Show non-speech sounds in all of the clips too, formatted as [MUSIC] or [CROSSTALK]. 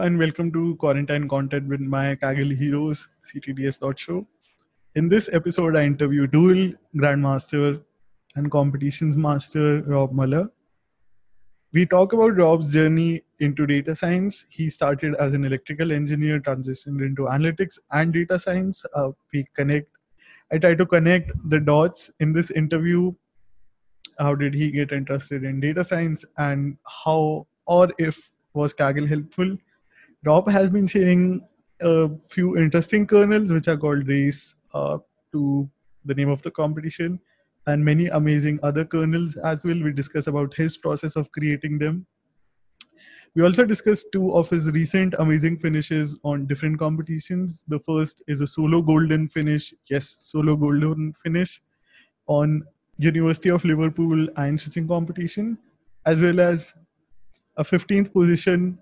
And welcome to Quarantine Content with my Kaggle Heroes CTDS.show. In this episode, I interview dual Grandmaster and Competitions Master Rob Mulla. We talk about Rob's journey into data science. He started as an electrical engineer, transitioned into analytics and data science. Uh, we connect. I try to connect the dots in this interview. How did he get interested in data science, and how or if was Kaggle helpful? Rob has been sharing a few interesting kernels which are called Race uh, to the name of the competition and many amazing other kernels as well. We discuss about his process of creating them. We also discussed two of his recent amazing finishes on different competitions. The first is a solo golden finish. Yes, solo golden finish on University of Liverpool ion switching competition, as well as a 15th position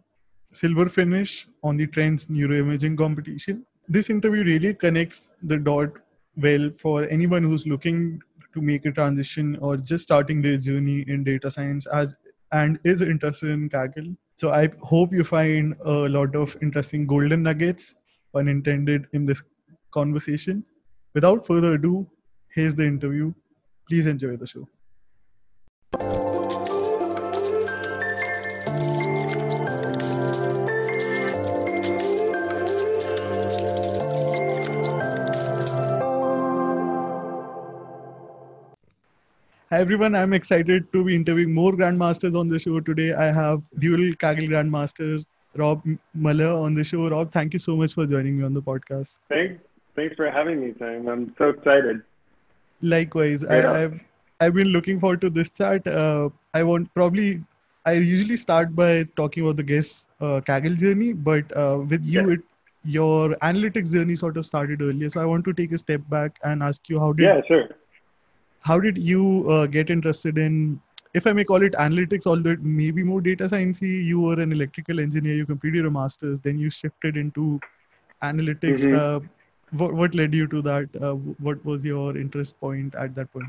silver finish on the Trends neuroimaging competition. This interview really connects the dot well for anyone who's looking to make a transition or just starting their journey in data science as and is interested in Kaggle. So I hope you find a lot of interesting golden nuggets, pun intended, in this conversation. Without further ado, here's the interview. Please enjoy the show. Hi everyone, I'm excited to be interviewing more grandmasters on the show today. I have dual Kaggle grandmaster Rob Mulla on the show. Rob, thank you so much for joining me on the podcast. Thanks, thanks for having me, Sam. I'm so excited. Likewise, yeah. I, have I've been looking forward to this chat. Uh, I want probably I usually start by talking about the guest uh, Kaggle journey, but uh, with you, yeah. it, your analytics journey sort of started earlier. So I want to take a step back and ask you how did yeah sure how did you uh, get interested in if i may call it analytics although it may be more data sciencey you were an electrical engineer you completed a master's then you shifted into analytics. Mm-hmm. uh, what, what led you to that? Uh, what was your interest point at that point?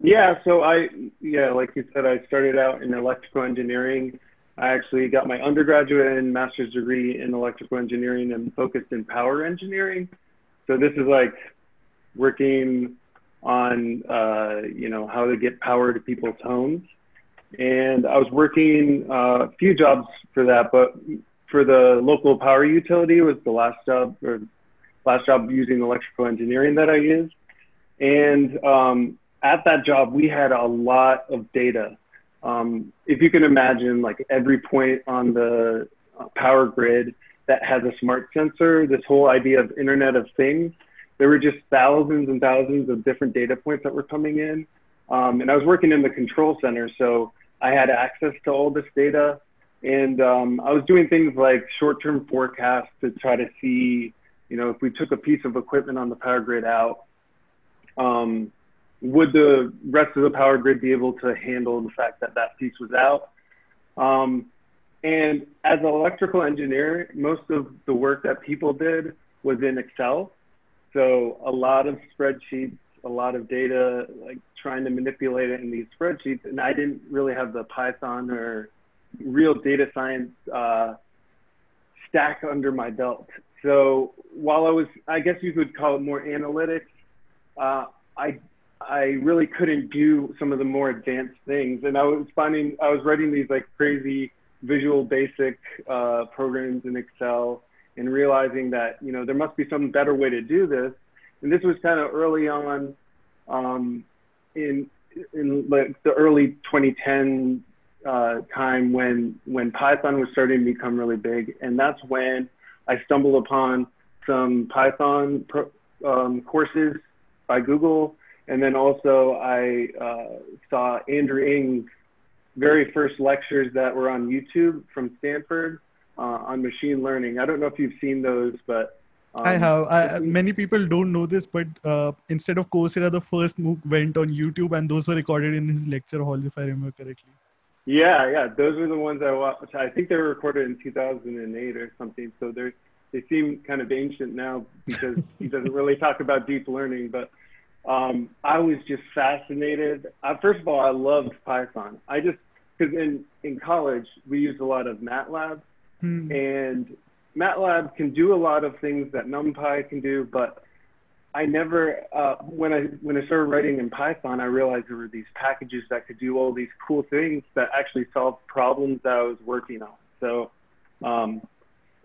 Yeah so i yeah like you said i started out in electrical engineering. I actually got my undergraduate and master's degree in electrical engineering and focused in power engineering. So this is like working on uh, you know how to get power to people's homes. And I was working uh, a few jobs for that, but for the local power utility was the last job or last job using electrical engineering that I used. And um, at that job, we had a lot of data. Um, if you can imagine, like every point on the uh, power grid that has a smart sensor, this whole idea of Internet of Things, there were just thousands and thousands of different data points that were coming in. Um, and I was working in the control center, so I had access to all this data. And um, I was doing things like short-term forecasts to try to see, you know, if we took a piece of equipment on the power grid out, um, would the rest of the power grid be able to handle the fact that that piece was out? Um, and as an electrical engineer, most of the work that people did was in Excel. So a lot of spreadsheets, a lot of data, like trying to manipulate it in these spreadsheets. And I didn't really have the Python or real data science uh, stack under my belt. So while I was, I guess you could call it more analytics, uh, I I really couldn't do some of the more advanced things. And I was finding I was writing these like crazy Visual Basic uh, programs in Excel and realizing that you know there must be some better way to do this. And this was kind of early on um, in in like the early 2010 uh, time when when Python was starting to become really big, and that's when I stumbled upon some Python um, courses by Google, and then also I uh, saw Andrew Ng's very first lectures that were on YouTube from Stanford uh, on machine learning. I don't know if you've seen those, but um, I have. I, many people don't know this, but uh, instead of Coursera, the first MOOC went on YouTube, and those were recorded in his lecture hall, if I remember correctly. Yeah, yeah, those were the ones I watched. I think they were recorded in 2008 or something. So they they seem kind of ancient now because [LAUGHS] he doesn't really talk about deep learning. But um, I was just fascinated. Uh, first of all, I loved Python. I just because in in college we used a lot of MATLAB, hmm. and MATLAB can do a lot of things that NumPy can do, but I never uh, when I when I started writing in Python, I realized there were these packages that could do all these cool things that actually solve problems that I was working on. So, um,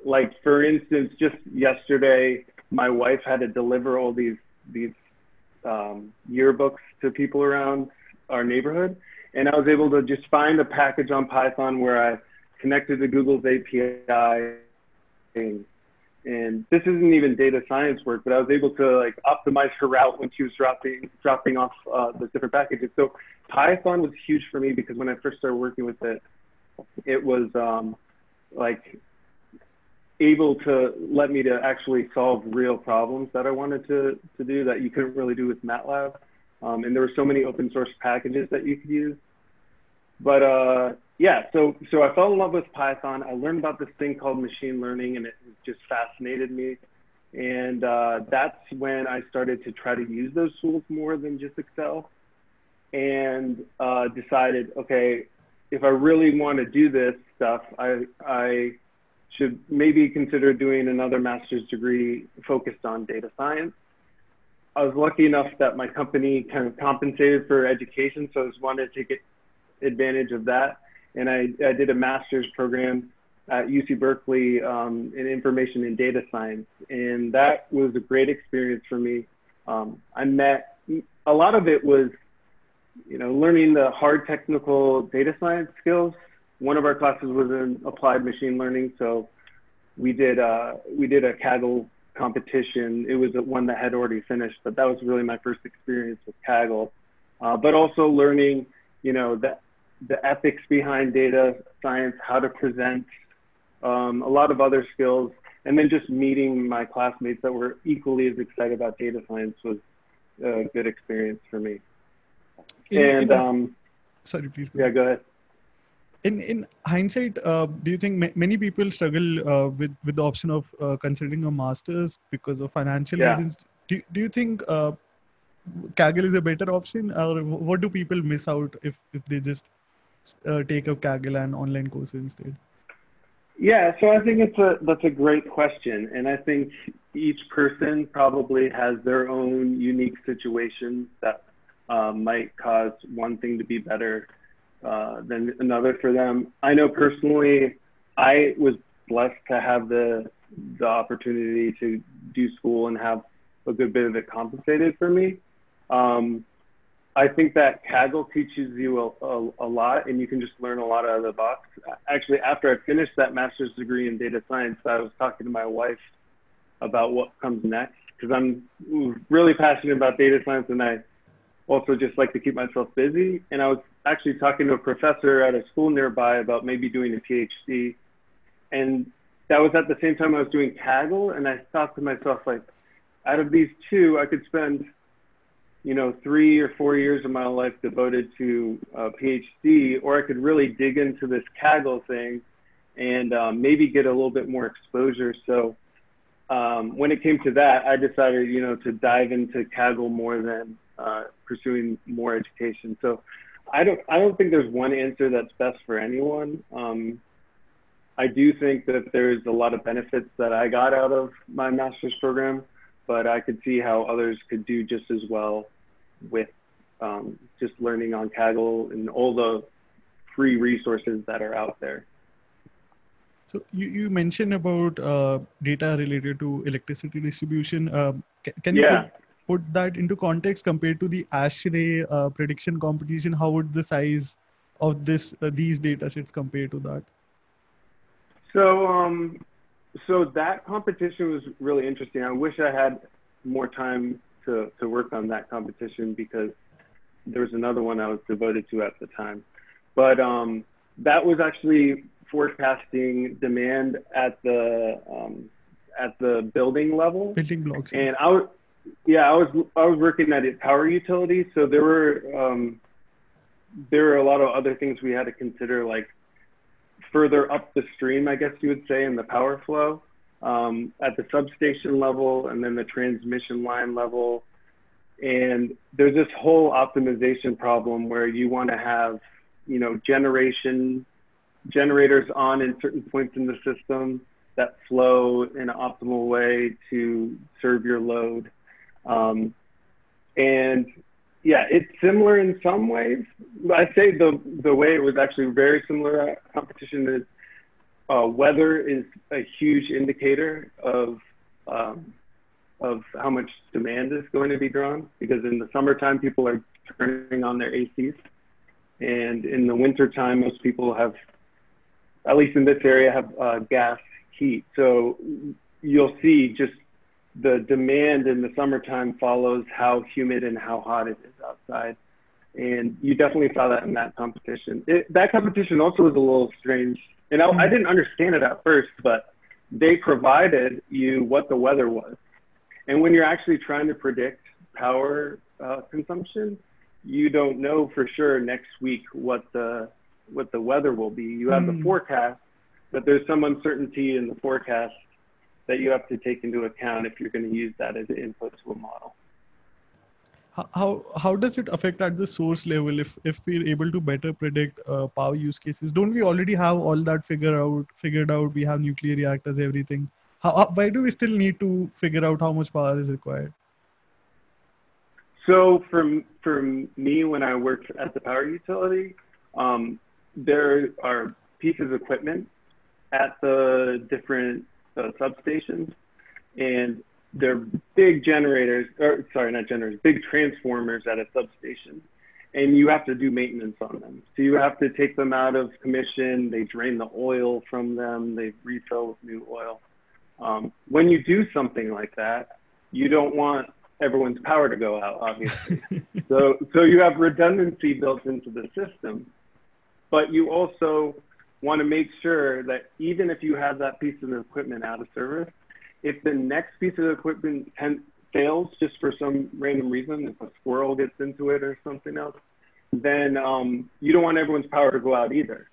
like for instance, just yesterday, my wife had to deliver all these these um, yearbooks to people around our neighborhood, and I was able to just find a package on Python where I connected to Google's API and and this isn't even data science work, but I was able to like optimize her route when she was dropping dropping off uh, the different packages. So Python was huge for me because when I first started working with it, it was um, like able to let me to actually solve real problems that I wanted to to do that you couldn't really do with MATLAB. Um, and there were so many open source packages that you could use. But uh, yeah, so so I fell in love with Python. I learned about this thing called machine learning, and it just fascinated me. And uh, that's when I started to try to use those tools more than just Excel, and uh, decided, okay, if I really want to do this stuff, I I should maybe consider doing another master's degree focused on data science. I was lucky enough that my company kind of compensated for education, so I just wanted to take advantage of that and I, I did a master's program at UC Berkeley um, in information and data science, and that was a great experience for me. Um, I met a lot of it was, you know, learning the hard technical data science skills. One of our classes was in applied machine learning, so we did uh, we did a Kaggle competition. It was one that had already finished, but that was really my first experience with Kaggle. Uh, but also learning, you know, that the ethics behind data science, how to present, um, a lot of other skills, and then just meeting my classmates that were equally as excited about data science was a good experience for me. In, and in um, sorry, please. Go yeah, go ahead. In in hindsight, uh, do you think ma- many people struggle uh, with with the option of uh, considering a master's because of financial yeah. reasons? Do do you think uh, Kaggle is a better option, or what do people miss out if if they just uh, take up Kaggle and online courses instead? Yeah, so I think it's a that's a great question, and I think each person probably has their own unique situation that uh, might cause one thing to be better uh, than another for them. I know personally, I was blessed to have the the opportunity to do school and have a good bit of it compensated for me. Um, I think that Kaggle teaches you a, a, a, lot, and you can just learn a lot out of the box. Actually, after I finished that master's degree in data science, I was talking to my wife about what comes next because I'm really passionate about data science, and I also just like to keep myself busy. And I was actually talking to a professor at a school nearby about maybe doing a PhD, and that was at the same time I was doing Kaggle, and I thought to myself like, out of these two, I could spend you know, three or four years of my life devoted to a PhD, or I could really dig into this Kaggle thing and um, maybe get a little bit more exposure. So um, when it came to that, I decided, you know, to dive into Kaggle more than uh, pursuing more education. So I don't, I don't think there's one answer that's best for anyone. Um, I do think that there's a lot of benefits that I got out of my master's program but I could see how others could do just as well with um, just learning on Kaggle and all the free resources that are out there. So you, you mentioned about uh, data related to electricity distribution. Uh, can, can you yeah. put, put, that into context compared to the ASHRAE uh, prediction competition? How would the size of this uh, these data sets compared to that? So um, so that competition was really interesting. I wish I had more time to to work on that competition because there was another one I was devoted to at the time. But um, that was actually forecasting demand at the um, at the building level. Building blocks. And I was yeah, I was I was working at a power utility, so there were um, there were a lot of other things we had to consider, like further up the stream, I guess you would say, in the power flow, um, at the substation level, and then the transmission line level. And there's this whole optimization problem where you want to have, you know, generation generators on in certain points in the system that flow in an optimal way to serve your load. Um, and yeah, it's similar in some ways. I'd say the the way it was actually very similar competition is uh, weather is a huge indicator of um, of how much demand is going to be drawn because in the summertime people are turning on their ACs and in the wintertime most people have at least in this area have uh, gas heat so you'll see just the demand in the summertime follows how humid and how hot it is outside. And you definitely saw that in that competition. It, that competition also was a little strange. And I, I didn't understand it at first, but they provided you what the weather was. And when you're actually trying to predict power uh, consumption, you don't know for sure next week what the what the weather will be. You have mm. the hmm. forecast, but there's some uncertainty in the forecast that you have to take into account if you're going to use that as an input to a model. How, how does it affect at the source level if, if we're able to better predict uh, power use cases? Don't we already have all that figured out? Figured out we have nuclear reactors, everything. How, why do we still need to figure out how much power is required? So for for me, when I worked at the power utility, um, there are pieces of equipment at the different uh, substations, and they're big generators, or sorry, not generators, big transformers at a substation, and you have to do maintenance on them. So you have to take them out of commission. They drain the oil from them. They refill with new oil. Um, when you do something like that, you don't want everyone's power to go out, obviously. [LAUGHS] so, so you have redundancy built into the system, but you also want to make sure that even if you have that piece of equipment out of service, if the next piece of equipment fails just for some random reason, if a squirrel gets into it or something else, then um, you don't want everyone's power to go out either.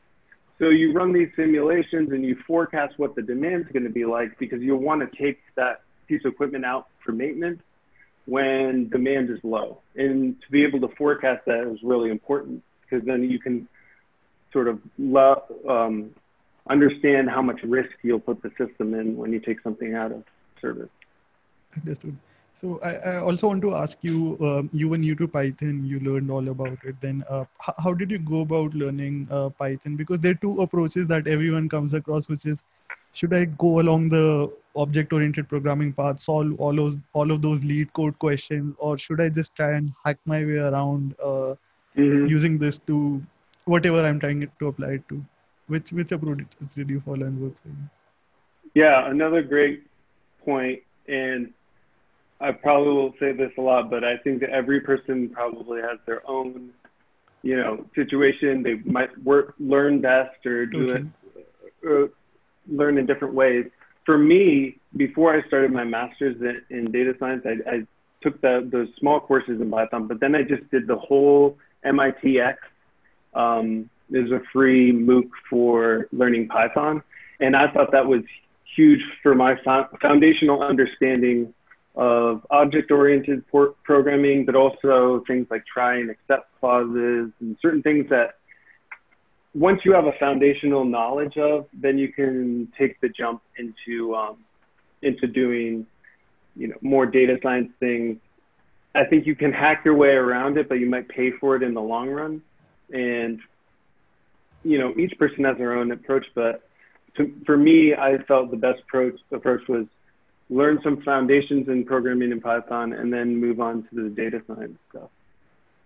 So you run these simulations and you forecast what the demand is going to be like because you want to take that piece of equipment out for maintenance when demand is low. And to be able to forecast that is really important because then you can sort of love, um, understand how much risk you'll put the system in when you take something out of service. Understood. So I, I also want to ask you, um, you were new to Python, you learned all about it. Then uh, h- how did you go about learning uh, Python? Because there are two approaches that everyone comes across, which is, should I go along the object-oriented programming path, solve all those all of those LeetCode questions, or should I just try and hack my way around uh, mm-hmm. using this to whatever I'm trying to apply it to. Which which approach did you follow and work for you? Yeah, another great point, and I probably will say this a lot, but I think that every person probably has their own, you know, situation. They might work, learn best, or do okay. it, or learn in different ways. For me, before I started my master's in, in data science, I, I took the, those small courses in Python, but then I just did the whole MITx um, there's a free MOOC for learning Python. And I thought that was huge for my foundational understanding of object-oriented programming, but also things like try and except clauses and certain things that once you have a foundational knowledge of, then you can take the jump into um, into doing, you know, more data science things. I think you can hack your way around it, but you might pay for it in the long run and you know each person has their own approach but to, for me i felt the best approach approach was learn some foundations in programming in python and then move on to the data science stuff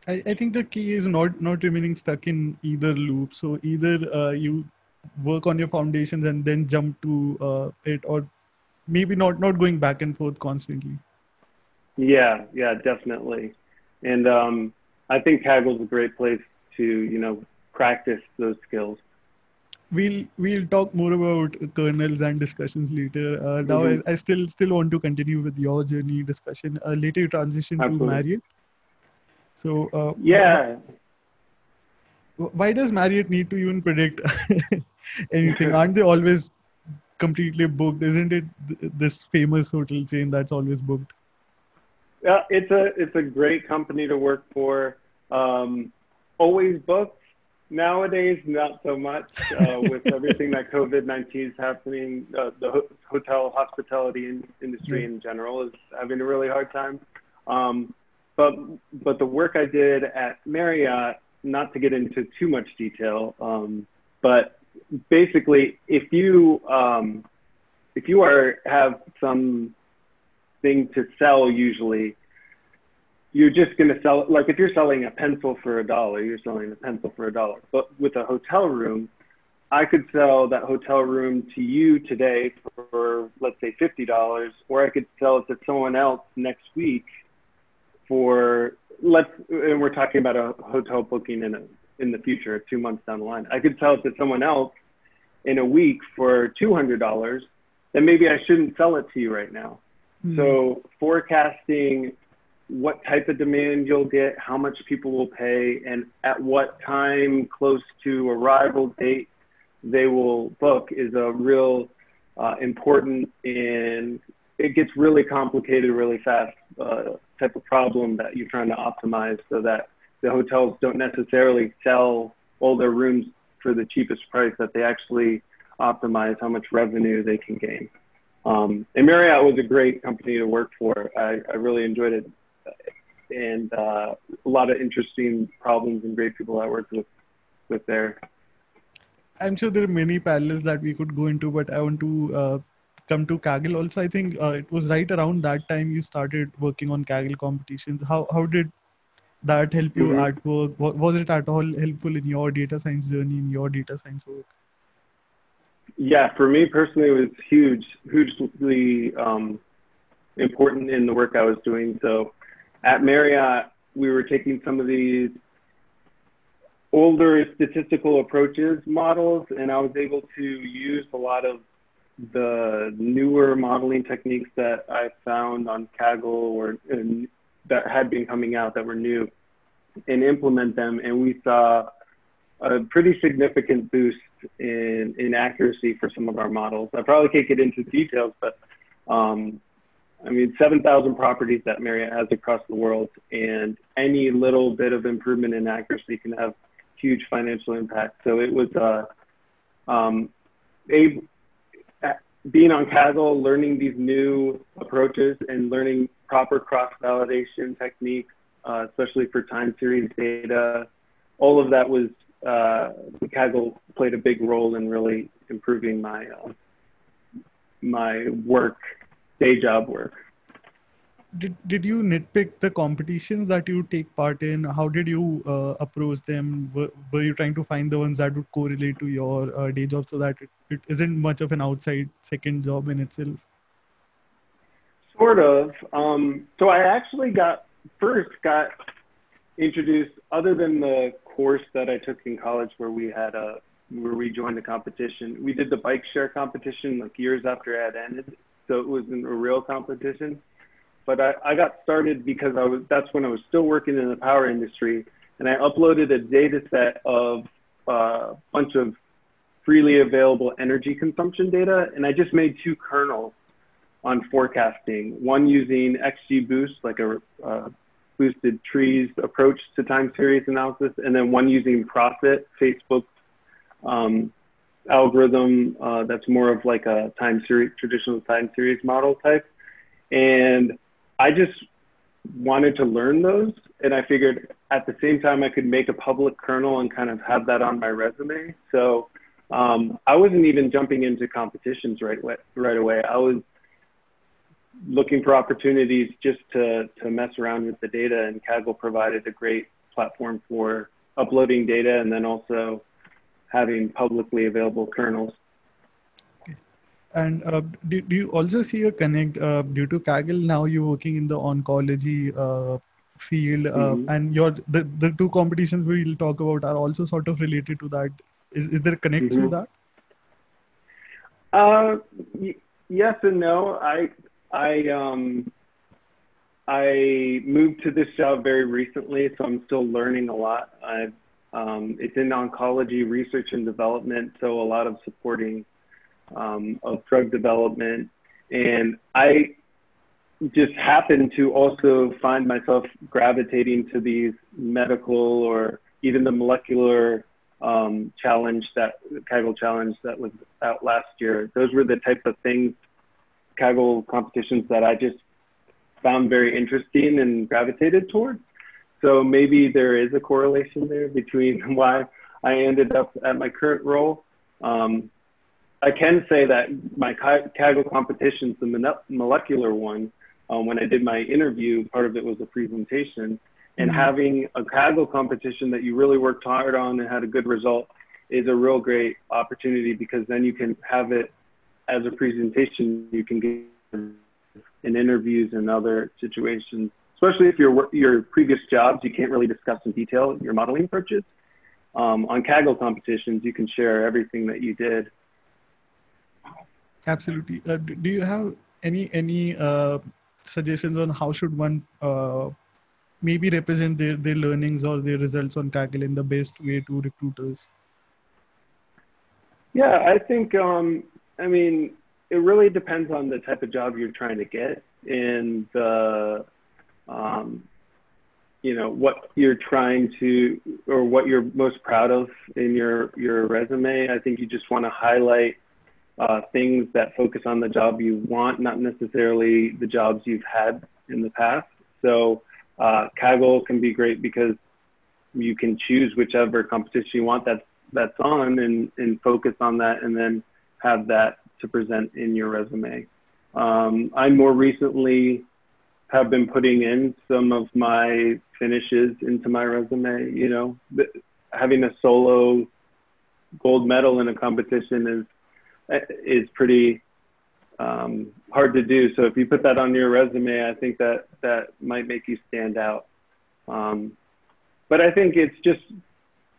I, I think the key is not not remaining stuck in either loop. So either uh, you work on your foundations and then jump to uh, it, or maybe not not going back and forth constantly. Yeah, yeah, definitely. And um, I think kaggle is a great place to you know practice those skills. We'll we'll talk more about kernels and discussions later. Uh, now mm-hmm. I, I, still still want to continue with your journey discussion. Uh, later you transition Absolutely. to Marriott. So uh, yeah. Why does Marriott need to even predict [LAUGHS] anything? Aren't they always completely booked? Isn't it this famous hotel chain that's always booked? Yeah, it's a it's a great company to work for. Um, always booked. Nowadays, not so much uh, with [LAUGHS] everything that COVID nineteen is happening. Uh, the ho- hotel hospitality in- industry in general is having a really hard time. Um, but but the work I did at Marriott, not to get into too much detail, um, but basically, if you um, if you are have some thing to sell, usually you're just going to sell like if you're selling a pencil for a dollar, you're selling a pencil for a dollar. But with a hotel room, I could sell that hotel room to you today for let's say fifty dollars, or I could sell it to someone else next week for let's and we're talking about a hotel booking in a, in the future, two months down the line. I could sell it to someone else in a week for two hundred dollars, then maybe I shouldn't sell it to you right now. Mm-hmm. So forecasting what type of demand you'll get, how much people will pay, and at what time close to arrival date they will book is a real uh, important and it gets really complicated really fast uh, type of problem that you're trying to optimize so that the hotels don't necessarily sell all their rooms for the cheapest price that they actually optimize how much revenue they can gain. Um, and marriott was a great company to work for. I, I really enjoyed it and uh, a lot of interesting problems and great people i worked with with there i'm sure there are many parallels that we could go into but i want to uh, come to Kaggle also. I think uh, it was right around that time you started working on Kaggle competitions. How how did that help you mm-hmm. at work? Was it at all helpful in your data science journey, in your data science work? Yeah, for me personally, it was huge, hugely um, important in the work I was doing. So at Marriott, we were taking some of these older statistical approaches models, and I was able to use a lot of the newer modeling techniques that I found on Kaggle or that had been coming out that were new and implement them. And we saw a pretty significant boost in, in accuracy for some of our models. I probably can't get into details, but um, I mean, 7,000 properties that Marriott has across the world, and any little bit of improvement in accuracy can have huge financial impact. So it was uh, um, being on Kaggle, learning these new approaches and learning proper cross-validation techniques, uh, especially for time series data, all of that was uh, Kaggle played a big role in really improving my uh, my work, day job work. Did did you nitpick the competitions that you take part in? How did you uh, approach them? Were, were you trying to find the ones that would correlate to your uh, day job so that it, it isn't much of an outside second job in itself? Sort of. Um, so i actually got first got introduced other than the course that i took in college where we had a where we joined the competition we did the bike share competition like years after it had ended so it wasn't a real competition but I, I got started because I was that's when I was still working in the power industry, and I uploaded a data set of a uh, bunch of freely available energy consumption data, and I just made two kernels on forecasting. One using XGBoost, like a uh, boosted trees approach to time series analysis, and then one using Prophet, Facebook um, algorithm uh, that's more of like a time series, traditional time series model type. And I just wanted to learn those. And I figured at the same time, I could make a public kernel and kind of have that on my resume. So um, I wasn't even jumping into competitions right right away. I was looking for opportunities just to, to mess around with the data and Kaggle provided a great platform for uploading data and then also having publicly available kernels. And uh, do, do you also see a connect uh, due to Kaggle? Now you're working in the oncology uh, field, uh, mm-hmm. and your the, the two competitions we'll talk about are also sort of related to that. Is is there a connect mm-hmm. through that? Uh, y- yes and no. I I um I moved to this job very recently, so I'm still learning a lot. I've um, it's in oncology research and development, so a lot of supporting um, of drug development. And I just happened to also find myself gravitating to these medical or even the molecular um, challenge that Kaggle challenge that was out last year. Those were the type of things, Kaggle competitions that I just found very interesting and gravitated towards. So maybe there is a correlation there between [LAUGHS] why I ended up at my current role. Um, I can say that my Kaggle competitions, the molecular one, um, when I did my interview, part of it was a presentation. And mm-hmm. having a Kaggle competition that you really worked hard on and had a good result is a real great opportunity because then you can have it as a presentation. You can get in interviews and other situations, especially if your your previous jobs you can't really discuss in detail your modeling approaches. Um, on Kaggle competitions, you can share everything that you did Absolutely. Uh, do you have any any uh, suggestions on how should one uh, maybe represent their, their learnings or their results on Kaggle in the best way to recruiters? Yeah, I think um, I mean it really depends on the type of job you're trying to get and the um, you know what you're trying to or what you're most proud of in your your resume. I think you just want to highlight uh, things that focus on the job you want, not necessarily the jobs you've had in the past. So uh, Kaggle can be great because you can choose whichever competition you want that's that's on and, and focus on that and then have that to present in your resume. Um, I more recently have been putting in some of my finishes into my resume. You know, having a solo gold medal in a competition is is pretty um, hard to do. So if you put that on your resume, I think that that might make you stand out. Um, but I think it's just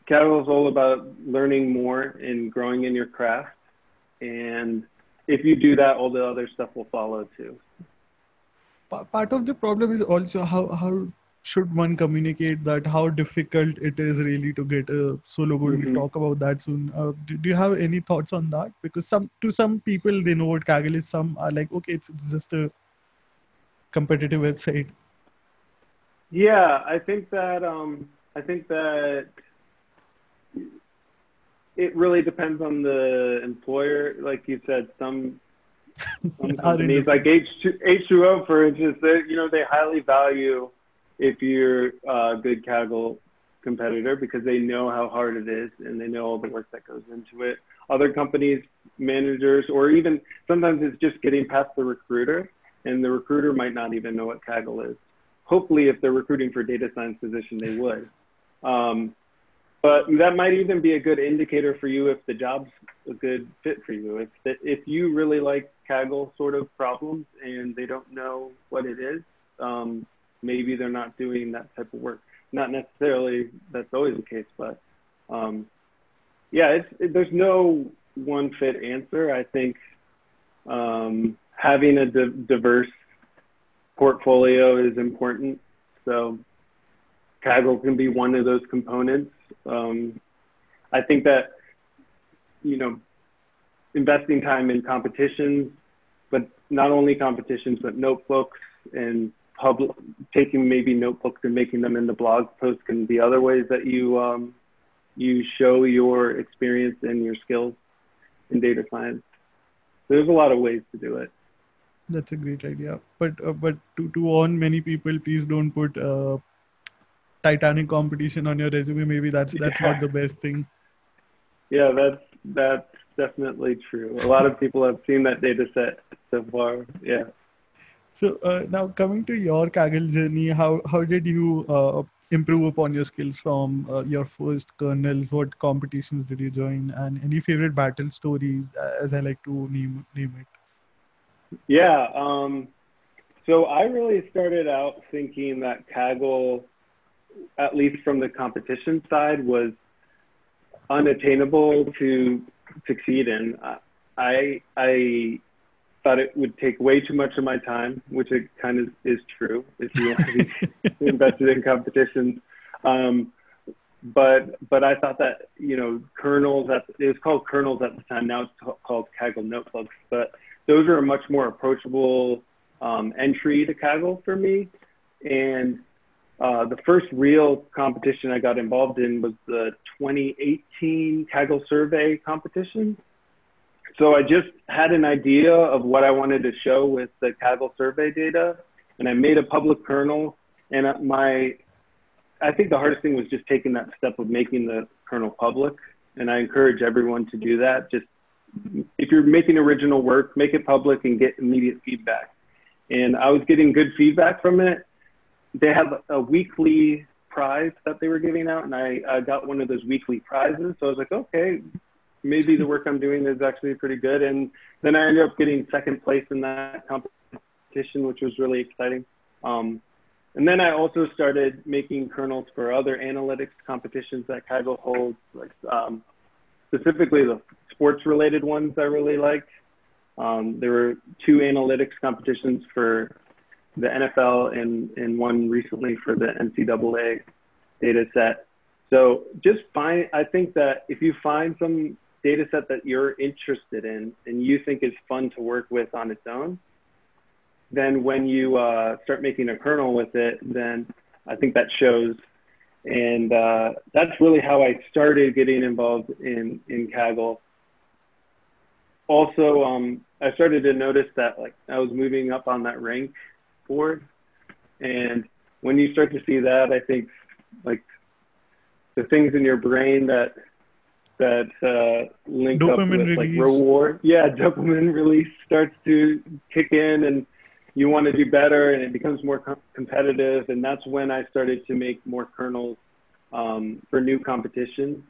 Kaggle is all about learning more and growing in your craft. And if you do that, all the other stuff will follow too. Part of the problem is also how how should one communicate that how difficult it is really to get a solo goal mm-hmm. we'll talk about that soon. Uh, do, do, you have any thoughts on that? Because some to some people they know what kaggle is. Some are like okay it's, it's just a competitive website. Yeah i think that um i think that it really depends on the employer. Like you said some some [LAUGHS] companies like H2, H2O for instance they you know they highly value if you're a good Kaggle competitor because they know how hard it is and they know all the work that goes into it. Other companies, managers, or even sometimes it's just getting past the recruiter, and the recruiter might not even know what Kaggle is. Hopefully, if they're recruiting for a data science position, they would. Um, but that might even be a good indicator for you if the job's a good fit for you. If if you really like Kaggle sort of problems and they don't know what it is, um, maybe they're not doing that type of work. Not necessarily that's always the case, but um, yeah, it, there's no one fit answer. I think um, having a di- diverse portfolio is important. So Kaggle can be one of those components. Um, I think that you know investing time in competitions, not only competitions, but notebooks and public taking maybe notebooks and making them into blog posts can be other ways that you um, you show your experience and your skills in data science. There's a lot of ways to do it. That's a great idea. But uh, but to to warn many people, please don't put uh, Titanic competition on your resume. Maybe that's that's yeah. not the best thing. Yeah, that's that's definitely true. A lot of people have seen that data set so far. Yeah. So uh, now coming to your Kaggle journey, how how did you uh, improve upon your skills from uh, your first kernel? What competitions did you join, and any favorite battle stories, uh, as I like to name name it? Yeah. Um, so I really started out thinking that Kaggle, at least from the competition side, was unattainable to succeed in. I I thought it would take way too much of my time, which it kind of is true if you want to be [LAUGHS] invested in competitions. Um, but but I thought that you know kernels at it was called kernels at the time. Now it's called Kaggle notebooks. But those are a much more approachable um, entry to Kaggle for me. And uh, the first real competition I got involved in was the 2018 Kaggle survey competition. So I just had an idea of what I wanted to show with the Kaggle survey data, and I made a public kernel. And my, I think the hardest thing was just taking that step of making the kernel public. And I encourage everyone to do that. Just if you're making original work, make it public and get immediate feedback. And I was getting good feedback from it. They have a weekly prize that they were giving out, and I, I got one of those weekly prizes. So I was like, okay, maybe the work I'm doing is actually pretty good. And then I ended up getting second place in that competition, which was really exciting. Um, and then I also started making kernels for other analytics competitions that Kaggle holds, like um, specifically the sports related ones I really liked. Um, there were two analytics competitions for the NFL and, and one recently for the NCAA data set. So just find, I think that if you find some data set that you're interested in and you think is fun to work with on its own, then when you uh, start making a kernel with it, then I think that shows. And uh, that's really how I started getting involved in, in Kaggle. Also, um, I started to notice that like I was moving up on that rank board. And when you start to see that, I think like the things in your brain that that uh, link dopamine up with release. like reward. Yeah, [LAUGHS] dopamine release starts to kick in, and you want to do better, and it becomes more com- competitive. And that's when I started to make more kernels um, for new competitions.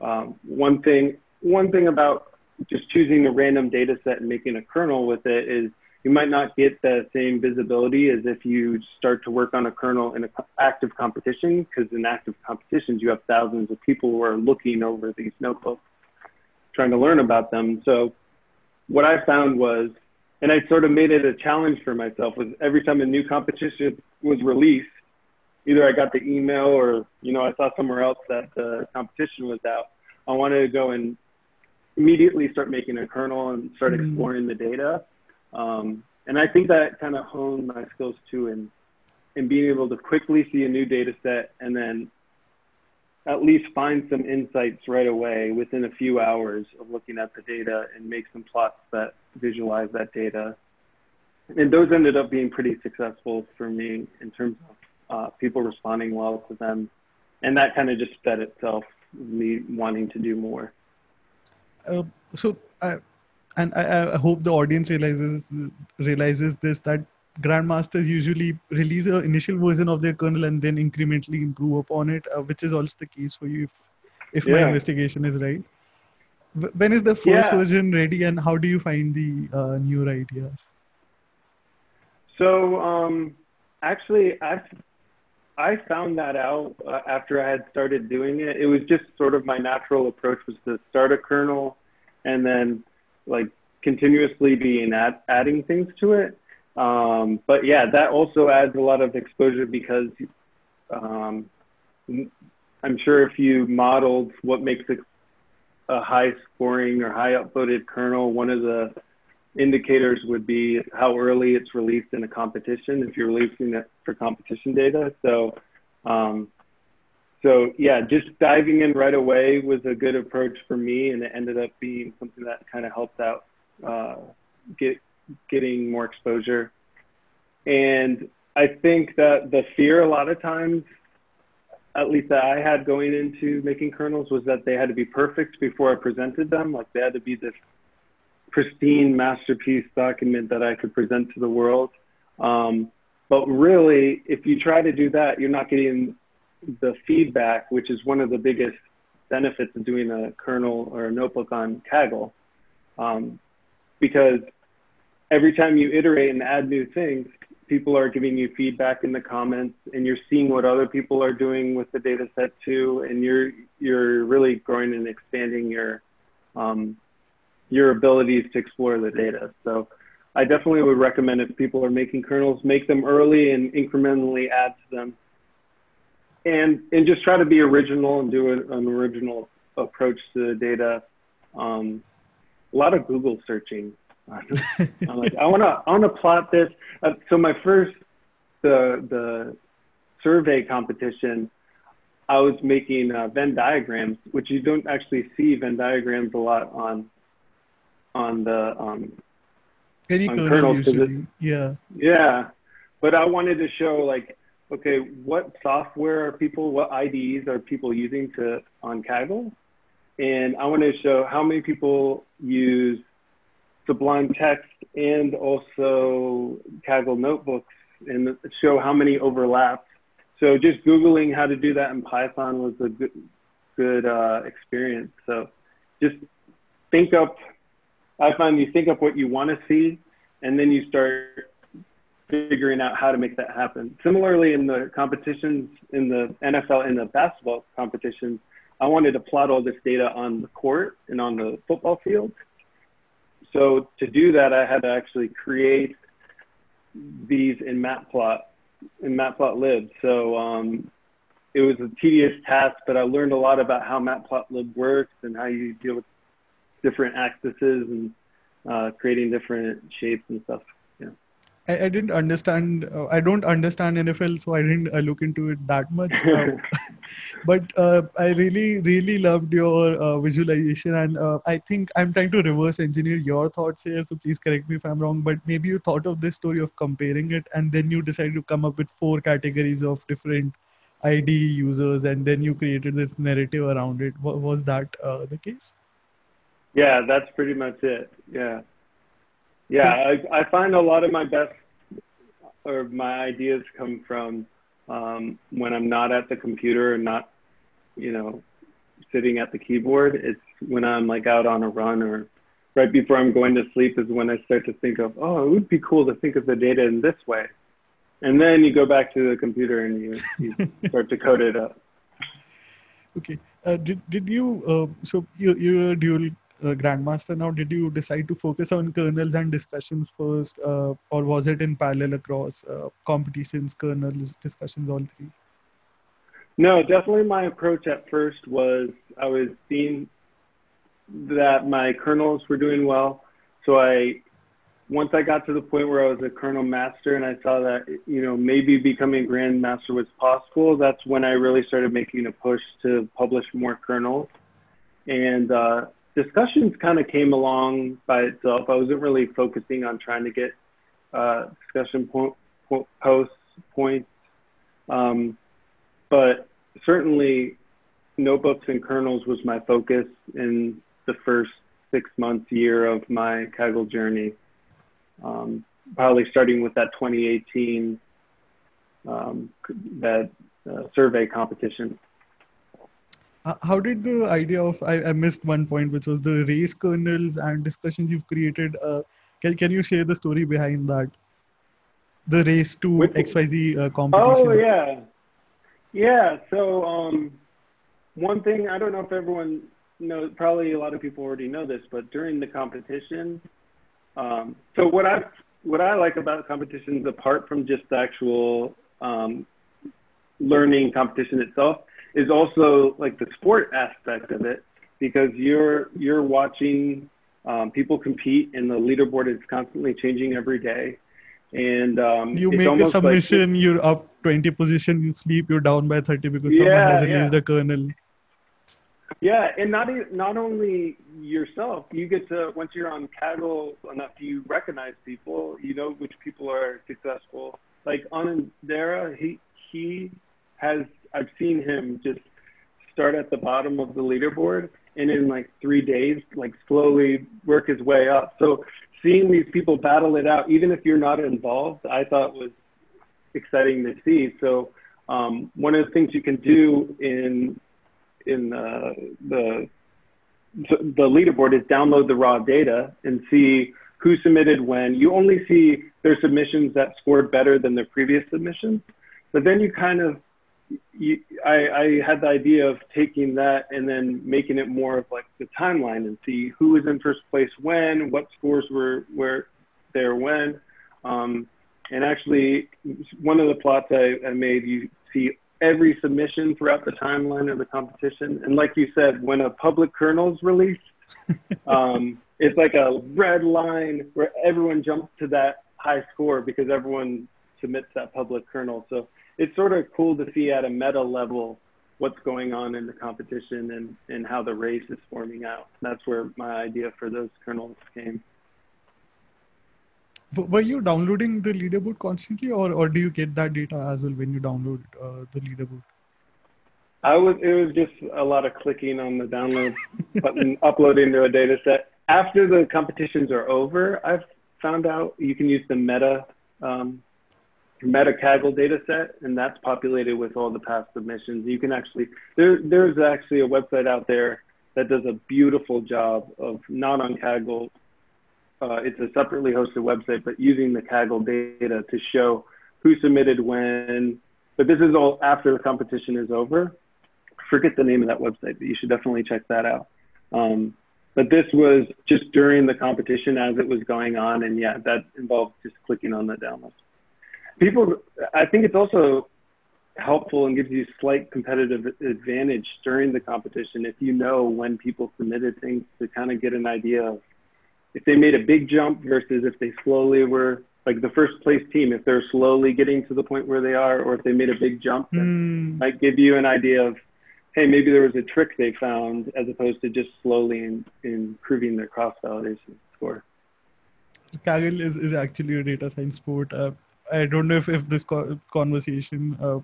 Um, one thing, one thing about just choosing a random data set and making a kernel with it is you might not get the same visibility as if you start to work on a kernel in an active competition, because in active competitions, you have thousands of people who are looking over these notebooks, trying to learn about them. So what I found was, and I sort of made it a challenge for myself, was every time a new competition was released, either I got the email or, you know, I saw somewhere else that the competition was out. I wanted to go and immediately start making a kernel and start mm-hmm. exploring the data um, and I think that kind of honed my skills too in, in being able to quickly see a new data set and then at least find some insights right away within a few hours of looking at the data and make some plots that visualize that data. And those ended up being pretty successful for me in terms of uh, people responding well to them. And that kind of just fed itself, me wanting to do more. Uh, so uh, and I, I, hope the audience realizes realizes this that grandmasters usually release an initial version of their kernel and then incrementally improve upon it, uh, which is also the case for you if, if yeah. my investigation is right. When is the first yeah. version ready, and how do you find the uh, newer ideas? So um, actually, I I found that out uh, after I had started doing it. It was just sort of my natural approach was to start a kernel and then like continuously being add, adding things to it. Um, but yeah, that also adds a lot of exposure because um, I'm sure if you modeled what makes a, a high scoring or high upvoted kernel, one of the indicators would be how early it's released in a competition if you're releasing it for competition data. So um, so yeah, just diving in right away was a good approach for me, and it ended up being something that kind of helped out uh, get getting more exposure. And I think that the fear a lot of times, at least that I had going into making kernels, was that they had to be perfect before I presented them. Like they had to be this pristine masterpiece document that I could present to the world. Um, but really, if you try to do that, you're not getting the feedback, which is one of the biggest benefits of doing a kernel or a notebook on Kaggle, um, because every time you iterate and add new things, people are giving you feedback in the comments, and you're seeing what other people are doing with the data set too, and you're you're really growing and expanding your um, your abilities to explore the data. So I definitely would recommend if people are making kernels, make them early and incrementally add to them. And, and just try to be original and do an original approach to the data. Um, a lot of Google searching. [LAUGHS] I'm like, I want to, I want to plot this. Uh, so my first, the, the survey competition, I was making uh, Venn diagrams, which you don't actually see Venn diagrams a lot on, on the um, any on kernel. Yeah. Yeah, but I wanted to show like, okay, what software are people, what IDEs are people using to on Kaggle, and I want to show how many people use Sublime Text and also Kaggle notebooks, and show how many overlaps. So just googling how to do that in Python was a good, good uh, experience. So just think up I find you think up what you want to see, and then you start figuring out how to make that happen. Similarly, in the competitions, in the NFL, in the basketball competitions, I wanted to plot all this data on the court and on the football field. So to do that, I had to actually create these in Matplot, in Matplotlib. So um, it was a tedious task, but I learned a lot about how Matplotlib works and how you deal with different axes and uh, creating different shapes and stuff. I, I didn't understand. Uh, I don't understand NFL, so I didn't uh, look into it that much. Uh, [LAUGHS] [LAUGHS] but uh, I really, really loved your uh, visualization, and I think I'm trying to reverse engineer your thoughts here. So please correct me if I'm wrong. But maybe you thought of this story of comparing it, and then you decided to come up with four categories of different IDE users, and then you created this narrative around it. Was that the case? Yeah, that's pretty much it. Yeah. Yeah, I, I find a lot of my best or my ideas come from um, when I'm not at the computer and not, you know, sitting at the keyboard. It's when I'm like out on a run or right before I'm going to sleep is when I start to think of, oh, it would be cool to think of the data in this way. And then you go back to the computer and you, you [LAUGHS] start to code it up. Okay. Uh, did, did you, uh, so you, you're a dual uh, grandmaster now did you decide to focus on kernels and discussions first uh, or was it in parallel across uh, competitions kernels discussions all three? No definitely my approach at first was i was seeing that my kernels were doing well. So i once i got to the point where i was a kernel master and i saw that you know maybe becoming grandmaster was possible that's when i really started making a push to publish more kernels. And uh, discussions kind of came along by itself. I wasn't really focusing on trying to get uh, discussion po- po- posts, points, um, but certainly notebooks and kernels was my focus in the first six months, year of my Kaggle journey. Um, probably starting with that 2018 um, that uh, survey competition. Uh, how did the idea of I, I, missed one point which was the race kernels and discussions you've created uh, can, can you share the story behind that? The race to Which, xyz uh, competition. Oh yeah. Yeah so um, one thing i don't know if everyone knows probably a lot of people already know this but during the competition um, so what i what i like about competitions apart from just the actual um, learning competition itself is also like the sport aspect of it because you're you're watching um, people compete and the leaderboard is constantly changing every day. And um, you make a submission like, you're up 20 position you sleep you're down by 30 because yeah, someone has released yeah. a kernel. Yeah and not not only yourself you get to once you're on Kaggle enough you recognize people you know which people are successful. Like Anandara he he has I've seen him just start at the bottom of the leaderboard and in like three days, like slowly work his way up. So seeing these people battle it out, even if you're not involved, I thought was exciting to see. So Um, one of the things you can do in in uh, the the leaderboard is download the raw data and see who submitted when. You only see their submissions that scored better than their previous submissions, but then you kind of you, I, I had the idea of taking that and then making it more of like the timeline and see who was in first place when, what scores were were there when. Um, and actually, one of the plots I, I made, you see every submission throughout the timeline of the competition. And like you said, when a public kernel is released, [LAUGHS] um, it's like a red line where everyone jumps to that high score because everyone submits that public kernel. So it's sort of cool to see at a meta level what's going on in the competition and, and how the race is forming out. That's where my idea for those kernels came. Were you downloading the leaderboard constantly, or, or do you get that data as well when you download uh, the leaderboard? I was. It was just a lot of clicking on the download [LAUGHS] button, uploading to a data set. After the competitions are over, I've found out you can use the Meta um, Meta Kaggle data set, and that's populated with all the past submissions. You can actually there there's actually a website out there that does a beautiful job of not on Kaggle. Uh, it's a separately hosted website, but using the Kaggle data to show who submitted when. But this is all after the competition is over. Forget the name of that website, but you should definitely check that out. Um, but this was just during the competition as it was going on, and yeah, that involved just clicking on the download people, I think it's also helpful and gives you slight competitive advantage during the competition if you know when people submitted things to kind of get an idea of if they made a big jump versus if they slowly were like the first place team if they're slowly getting to the point where they are or if they made a big jump mm. might give you an idea of hey maybe there was a trick they found as opposed to just slowly in, improving their cross validation score Kaggle is, is actually a data science sport. Uh, I don't know if, if this co- conversation, uh,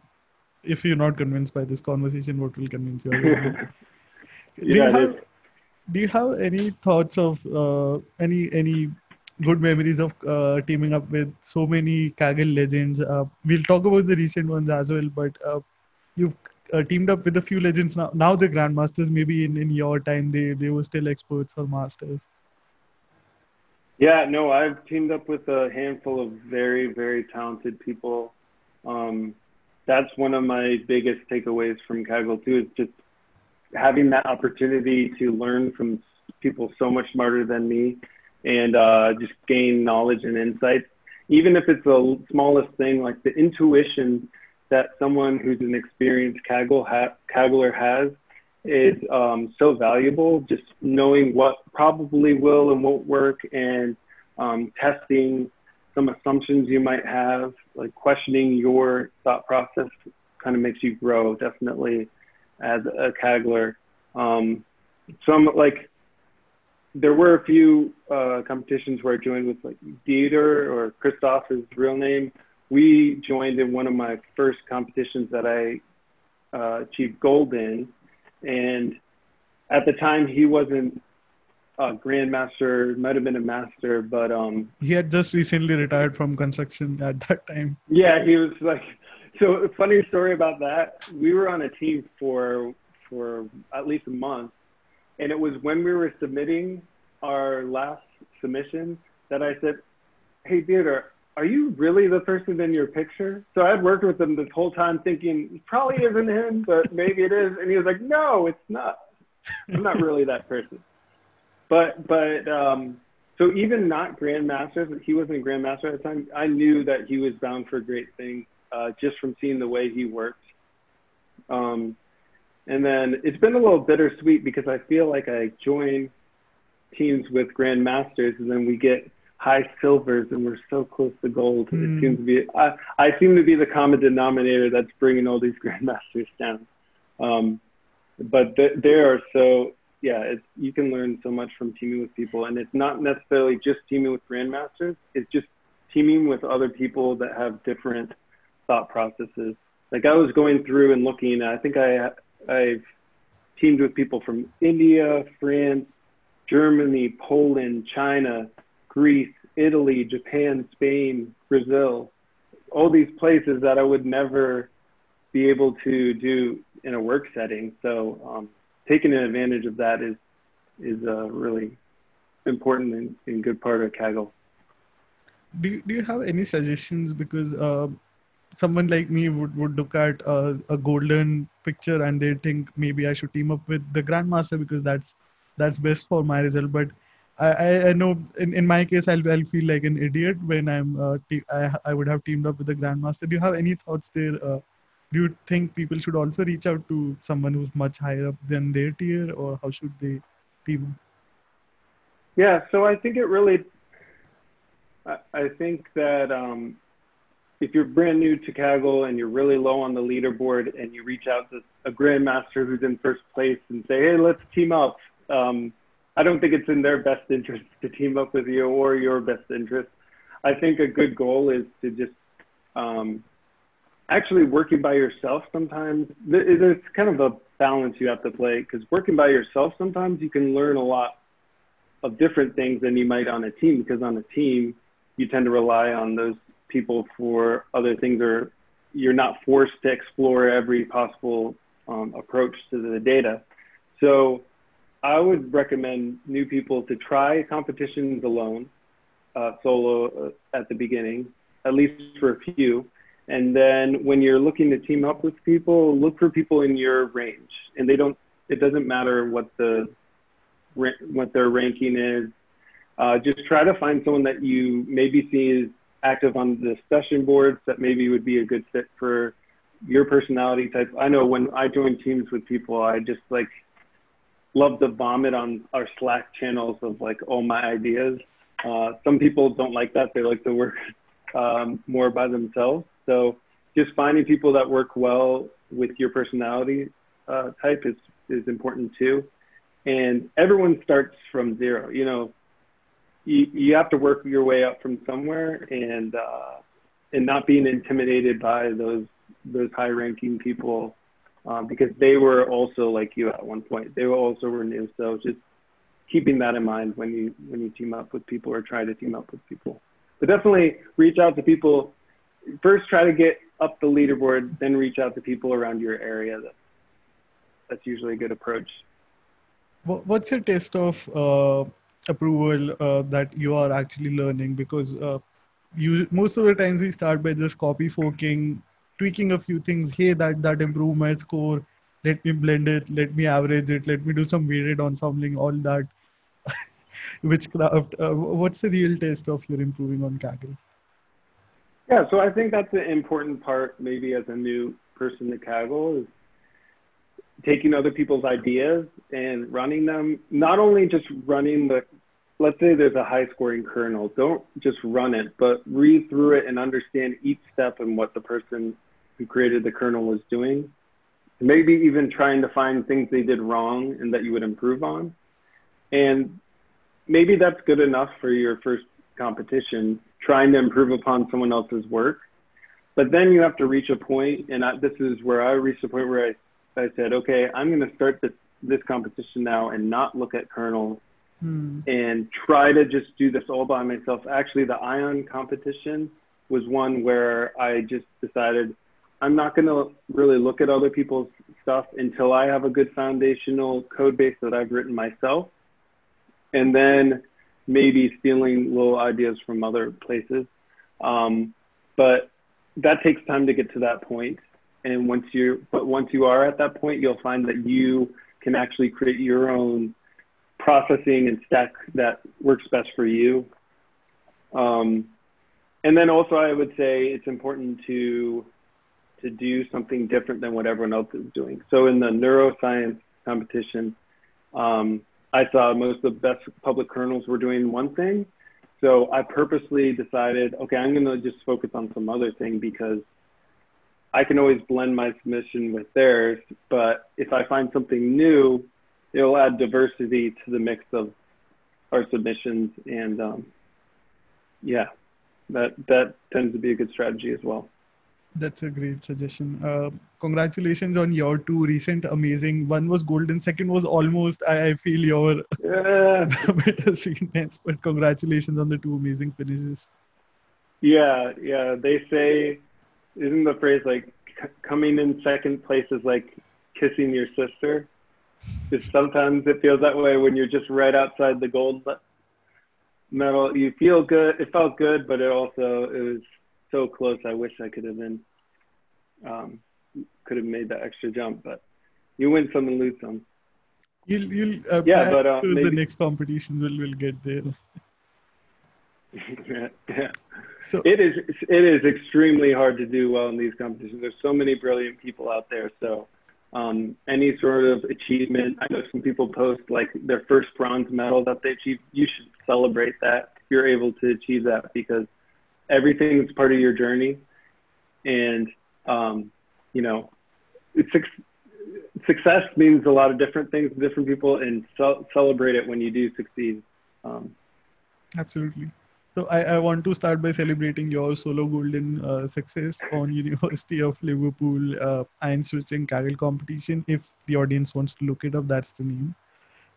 if you're not convinced by this conversation, what will convince you? [LAUGHS] do, yeah, you have, do you have any thoughts of uh, any any good memories of uh, teaming up with so many Kaggle legends? Uh, we'll talk about the recent ones as well, but uh, you've uh, teamed up with a few legends now. Now the grandmasters, maybe in, in your time, they they were still experts or masters. Yeah, no, I've teamed up with a handful of very, very talented people. Um, that's one of my biggest takeaways from Kaggle too, is just having that opportunity to learn from people so much smarter than me and uh, just gain knowledge and insights. Even if it's the smallest thing, like the intuition that someone who's an experienced Kaggle ha- Kaggler has is um, so valuable. Just knowing what probably will and won't work, and um, testing some assumptions you might have, like questioning your thought process, kind of makes you grow definitely as a Kaggler. Um, some like there were a few uh, competitions where I joined with like Dieter or Christoph, his real name. We joined in one of my first competitions that I uh, achieved gold in and at the time, he wasn't a grandmaster, might have been a master, but um, he had just recently retired from construction at that time. Yeah, he was like. So, funny story about that. We were on a team for for at least a month, and it was when we were submitting our last submission that I said, "Hey, Theodore, are you really the person in your picture? So I'd worked with him this whole time thinking it probably isn't him, but maybe it is. And he was like, no, it's not. I'm not really that person. But, but, um, so even not grandmaster, he wasn't a grandmaster at the time. I knew that he was bound for great things, uh, just from seeing the way he worked. Um, and then it's been a little bittersweet because I feel like I join teams with grandmasters and then we get high silvers and we're so close to gold. Mm. It hmm. seems to be, I, I seem to be the common denominator that's bringing all these [LAUGHS] grandmasters down. Um, but th- there are so, yeah, it's, you can learn so much from teaming with people. And it's not necessarily just teaming with grandmasters, it's just teaming with other people that have different thought processes. Like I was going through and looking, I think I, I've teamed with people from India, France, Germany, Poland, China, Greece, Italy, Japan, Spain, Brazil, all these places that I would never be able to do in a work setting. So um, taking advantage of that is is a really important and, and good part of Kaggle. Do you, do you have any suggestions? Because uh, someone like me would, would look at uh, a golden picture and they think maybe I should team up with the grandmaster because that's that's best for my result. But I, I know in, in my case I'll, I'll feel like an idiot when I'm uh, te- I, I would have teamed up with the grandmaster. Do you have any thoughts there? Uh, do you think people should also reach out to someone who's much higher up than their tier, or how should they team? Yeah, so I think it really, I, I think that um, if you're brand new to Kaggle and you're really low on the leaderboard and you reach out to a grandmaster who's in first place and say, hey, let's team up. Um, I don't think it's in their best interest to team up with you or your best interest. I think a good goal is to just um, actually working by yourself sometimes It's kind of a balance you have to play because working by yourself sometimes you can learn a lot of different things than you might on a team because on a team you tend to rely on those people for other things or you're not forced to explore every possible um, approach to the data so i would recommend new people to try competitions alone uh, solo uh, at the beginning at least for a few and then when you're looking to team up with people, look for people in your range. And they don't, it doesn't matter what the, what their ranking is. Uh, just try to find someone that you maybe see is active on the discussion boards that maybe would be a good fit for your personality type. I know when I join teams with people, I just like love to vomit on our Slack channels of like all my ideas. Uh, some people don't like that. They like to work um, more by themselves. So just finding people that work well with your personality uh, type is, is important too. And everyone starts from zero. You know, you, you have to work your way up from somewhere and, uh, and not being intimidated by those, those high ranking people um, because they were also like you at one point. They were also new. So just keeping that in mind when you, when you team up with people or try to team up with people. But definitely reach out to people first try to get up the leaderboard, then reach out to people around your area. That, that's usually a good approach. What's your test of uh, approval uh, that you are actually learning? Because uh, you most of the times we start by just copy forking, tweaking a few things. Hey, that that improved my score. Let me blend it. Let me average it. Let me do some weighted ensembling. All that [LAUGHS] witchcraft. Uh, what's the real test of your improving on Kaggle? Yeah, so I think that's an important part, maybe as a new person to Kaggle, is taking other people's ideas and running them. Not only just running the, let's say there's a high scoring kernel, don't just run it, but read through it and understand each step and what the person who created the kernel was doing. Maybe even trying to find things they did wrong and that you would improve on. And maybe that's good enough for your first competition trying to improve upon someone else's work. But then you have to reach a point, and I, this is where I reached a point where I, I said, okay, I'm going to start this, this competition now and not look at kernels hmm. and try to just do this all by myself. Actually, the Ion competition was one where I just decided I'm not going to really look at other people's stuff until I have a good foundational code base that I've written myself. And then maybe stealing little ideas from other places. Um, but that takes time to get to that point. And once you, but once you are at that point, you'll find that you can actually create your own processing and stack that works best for you. Um, and then also, I would say it's important to to do something different than what everyone else is doing. So in the neuroscience competition, um, I saw most of the best public kernels were doing one thing. So I purposely decided, okay, I'm going to just focus on some other thing because I can always blend my submission with theirs. But if I find something new, it'll add diversity to the mix of our submissions. And um, yeah, that, that tends to be a good strategy as well. That's a great suggestion. Uh, congratulations on your two recent amazing. One was golden, second was almost. I, I feel your yeah. [LAUGHS] bittersweetness, but congratulations on the two amazing finishes. Yeah, yeah. They say, isn't the phrase like c- coming in second place is like kissing your sister. Because sometimes it feels that way when you're just right outside the gold medal. You feel good. It felt good, but it also it was so close. I wish I could have been, um, could have made that extra jump. But you win some and lose some. You'll, you'll uh, Yeah, but, uh, the next competitions will will get there. [LAUGHS] [LAUGHS] yeah, yeah. So It is it is extremely hard to do well in these competitions. There's so many brilliant people out there. So um, any sort of achievement, I know some people post like their first bronze medal that they achieved. You should celebrate that if you're able to achieve that because everything is part of your journey, and um, you know, success means a lot of different things to different people, and ce- celebrate it when you do succeed. Um, Absolutely. So I, I want to start by celebrating your solo golden uh, success on [LAUGHS] University of Liverpool uh, ion switching Kaggle competition. If the audience wants to look it up, that's the name.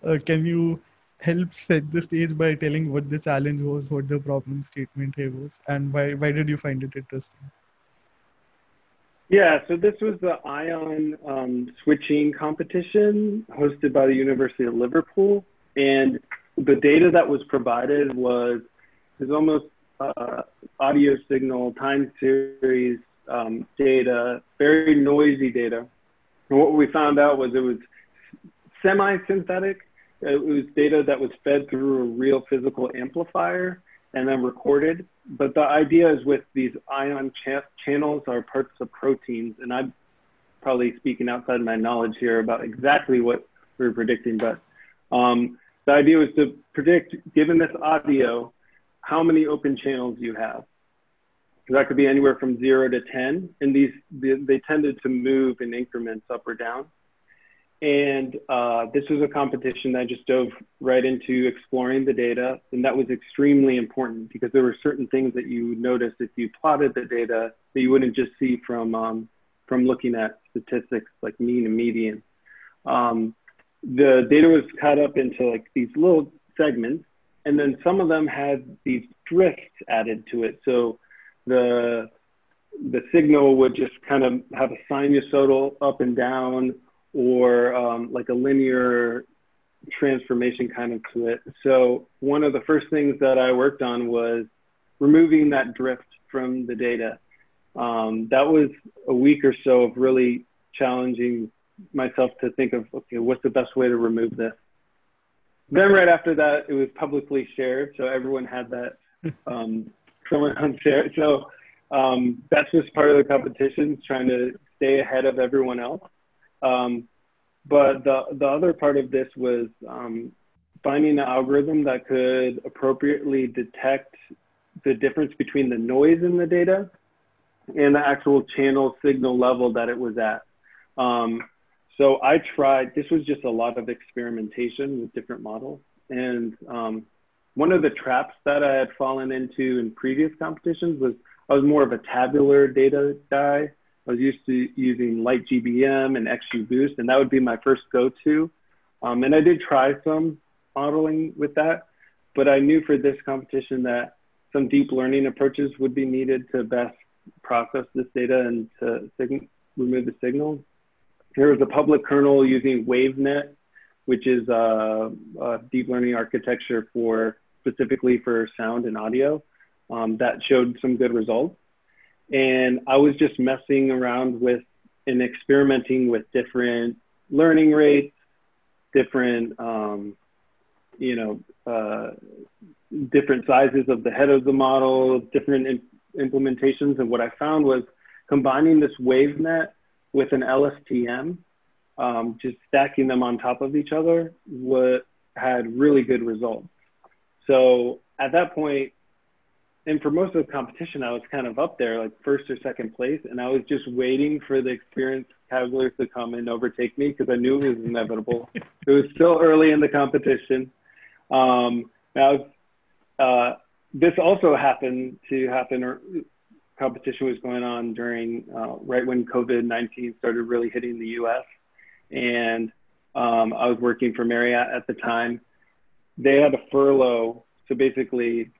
Uh, can you help set the stage by telling what the challenge was, what the problem statement here was, and why why did you find it interesting? Yeah, so this was the ion um, switching competition hosted by the University of Liverpool, and the data that was provided was is almost uh, audio signal time series um, data, very noisy data. And what we found out was it was semi-synthetic. It was data that was fed through a real physical amplifier and then recorded. But the idea is with these ion cha- channels are parts of proteins, and I'm probably speaking outside my knowledge here about exactly what we are predicting, but um, the idea was to predict, given this audio, how many open channels you have. That could be anywhere from zero to 10, and these they, they tended to move in increments up or down. And uh, this was a competition that just dove right into exploring the data. And that was extremely important because there were certain things that you would notice if you plotted the data that you wouldn't just see from, um, from looking at statistics like mean and median. Um, the data was cut up into like these little segments. And then some of them had these drifts added to it. So the, the signal would just kind of have a sinusoidal up and down or um, like a linear transformation kind of to it. So one of the first things that I worked on was removing that drift from the data. Um, that was a week or so of really challenging myself to think of, okay, what's the best way to remove this? Then right after that, it was publicly shared, so everyone had that. [LAUGHS] Um, someone on share. So um, that's just part of the competition, trying to stay ahead of everyone else. Um, but the, the other part of this was um, finding an algorithm that could appropriately detect the difference between the noise in the data and the actual channel signal level that it was at. Um, so I tried, this was just a lot of experimentation with different models. And um, one of the traps that I had fallen into in previous competitions was I was more of a tabular data guy. I was used to using LightGBM and XGBoost, and that would be my first go-to. Um, and I did try some modeling with that, but I knew for this competition that some deep learning approaches would be needed to best process this data and to remove the signal. There was a public kernel using WaveNet, which is a, a deep learning architecture for specifically for sound and audio um, that showed some good results. And I was just messing around with and experimenting with different learning rates, different, um, you know, uh, different sizes of the head of the model, different in- implementations. And what I found was combining this WaveNet with an LSTM, um, just stacking them on top of each other, what had really good results. So at that point, and for most of the competition, I was kind of up there, like first or second place, and I was just waiting for the experienced Kagglers to come and overtake me because I knew it was inevitable. [LAUGHS] it was still early in the competition. Um, now, uh, this also happened to happen, or competition was going on during uh, right when COVID 19 started really hitting the US. And um, I was working for Marriott at the time. They had a furlough, so basically,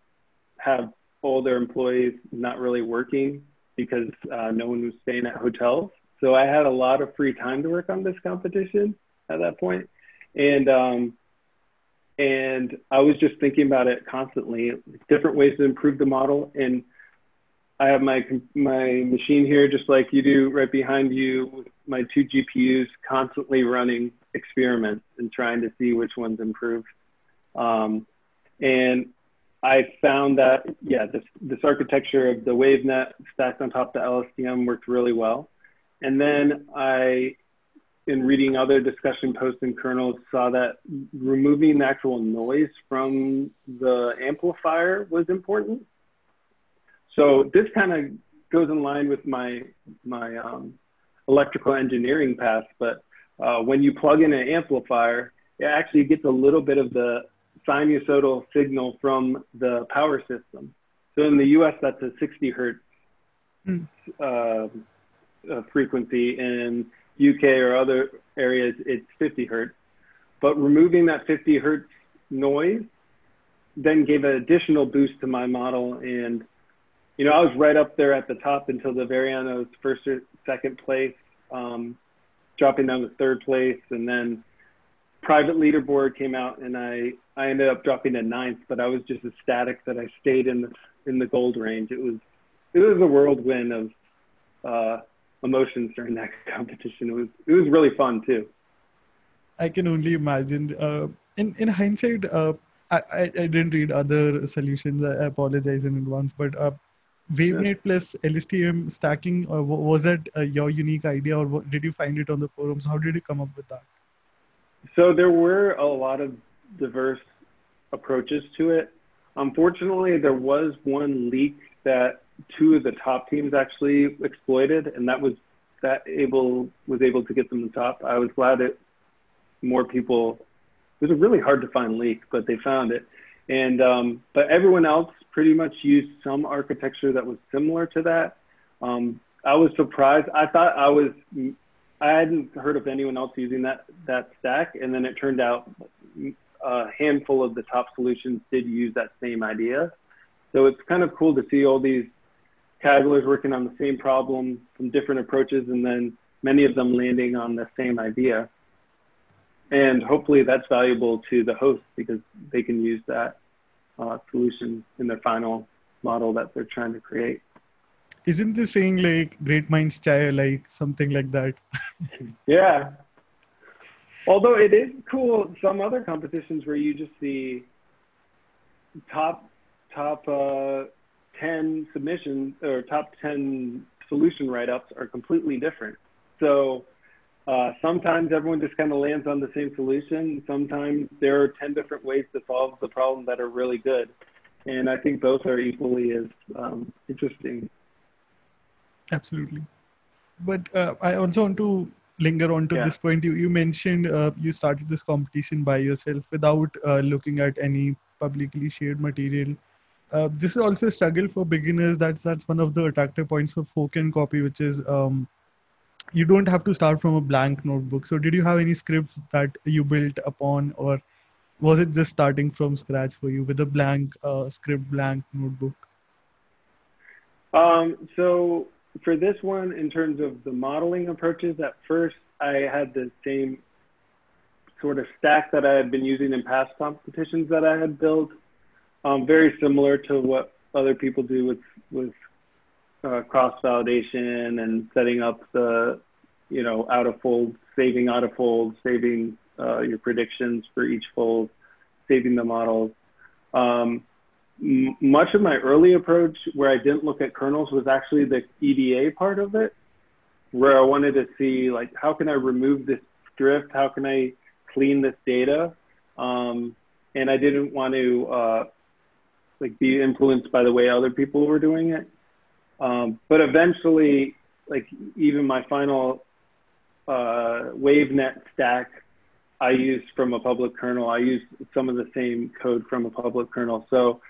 have all their employees not really working because uh, no one was staying at hotels. So I had a lot of free time to work on this competition at that point. And um, and I was just thinking about it constantly, different ways to improve the model. And I have my my machine here, just like you do, right behind you, my two GPUs, constantly running experiments and trying to see which ones improve. Um, and I found that yeah, this this architecture of the WaveNet stacked on top of the LSTM worked really well. And then I in reading other discussion posts and kernels saw that removing the actual noise from the amplifier was important. So this kind of goes in line with my my um, electrical engineering path. But uh, when you plug in an amplifier, it actually gets a little bit of the sinusoidal signal from the power system. So in the U.S., that's a 60 hertz mm. uh, uh, frequency, In UK or other areas, it's 50 hertz. But removing that 50 hertz noise then gave an additional boost to my model. And, you know, I was right up there at the top until the very end. I was first or second place, um, dropping down to third place. And then private leaderboard came out and I, I ended up dropping to ninth, but I was just ecstatic that I stayed in the, in the gold range. It was, it was a whirlwind of, uh, emotions during that [LAUGHS] competition. It was it was really fun too. I can only imagine. Uh, in in hindsight, uh, I, I, I didn't read other solutions. I apologize in advance, but uh, WaveNet yeah. plus LSTM stacking uh, was that uh, your unique idea, or did you find it on the forums? How did you come up with that? So there were a lot of diverse approaches to it. Unfortunately, there was one leak that two of the top teams actually exploited, and that was that able was able to get them the top. I was glad that more people. It was a really hard to find leak, but they found it. And um, but everyone else pretty much used some architecture that was similar to that. Um, I was surprised. I thought I was. I hadn't heard of anyone else using that that stack, and then it turned out a handful of the top solutions did use that same idea. So it's kind of cool to see all these Kaggler's working on the same problem from different approaches, and then many of them landing on the same idea. And hopefully that's valuable to the host because they can use that uh, solution in their final model that they're trying to create. Isn't this saying like great minds chai, like something like that? [LAUGHS] yeah. Although it is cool, some other competitions where you just see top top uh, 10 submissions or top 10 solution write-ups are completely different. So uh, sometimes everyone just kind of lands on the same solution. Sometimes there are 10 different ways to solve the problem that are really good. And I think both are equally as um, interesting. Absolutely. But uh, I also want to linger on to yeah. this point. You, you mentioned uh, you started this competition by yourself without uh, looking at any publicly shared material uh, this is also a struggle for beginners. That's that's one of the attractive points of fork and copy, which is um, you don't have to start from a blank notebook. So, did you have any scripts that you built upon, or was it just starting from scratch for you with a blank uh, script, blank notebook? Um, so, for this one, in terms of the modeling approaches, at first I had the same sort of stack that I had been using in past competitions that I had built um, very similar to what other people do with with uh, cross validation and setting up the you know out of fold, saving out of fold, saving uh, your predictions for each fold, saving the models. Um, much of my early approach, where I didn't look at kernels, was actually the EDA part of it, where I wanted to see like how can I remove this drift, how can I clean this data, um, and I didn't want to uh, like be influenced by the way other people were doing it. Um, but eventually, like even my final uh, WaveNet stack, I used from a public kernel. I used some of the same code from a public kernel. So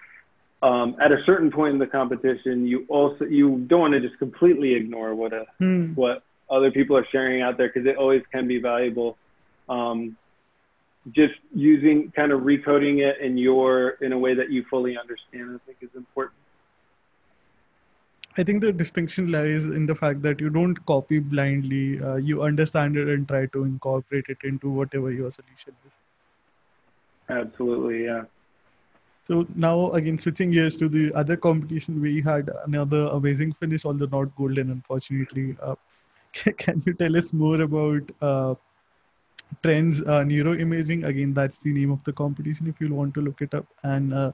um, at a certain point in the competition, you also you don't want to just completely ignore what a hmm. what other people are sharing out there because it always can be valuable. Um, just using kind of recoding it in your in a way that you fully understand i think is important I think the distinction lies in the fact that you don't copy blindly. Uh, you understand it and try to incorporate it into whatever your solution is. Absolutely, yeah. So now again, switching gears to the other competition, we had another amazing finish, although not golden, unfortunately. Uh, [LAUGHS] can you tell us more about uh, Trends uh, Neuroimaging? Again, that's the name of the competition if you want to look it up. And uh,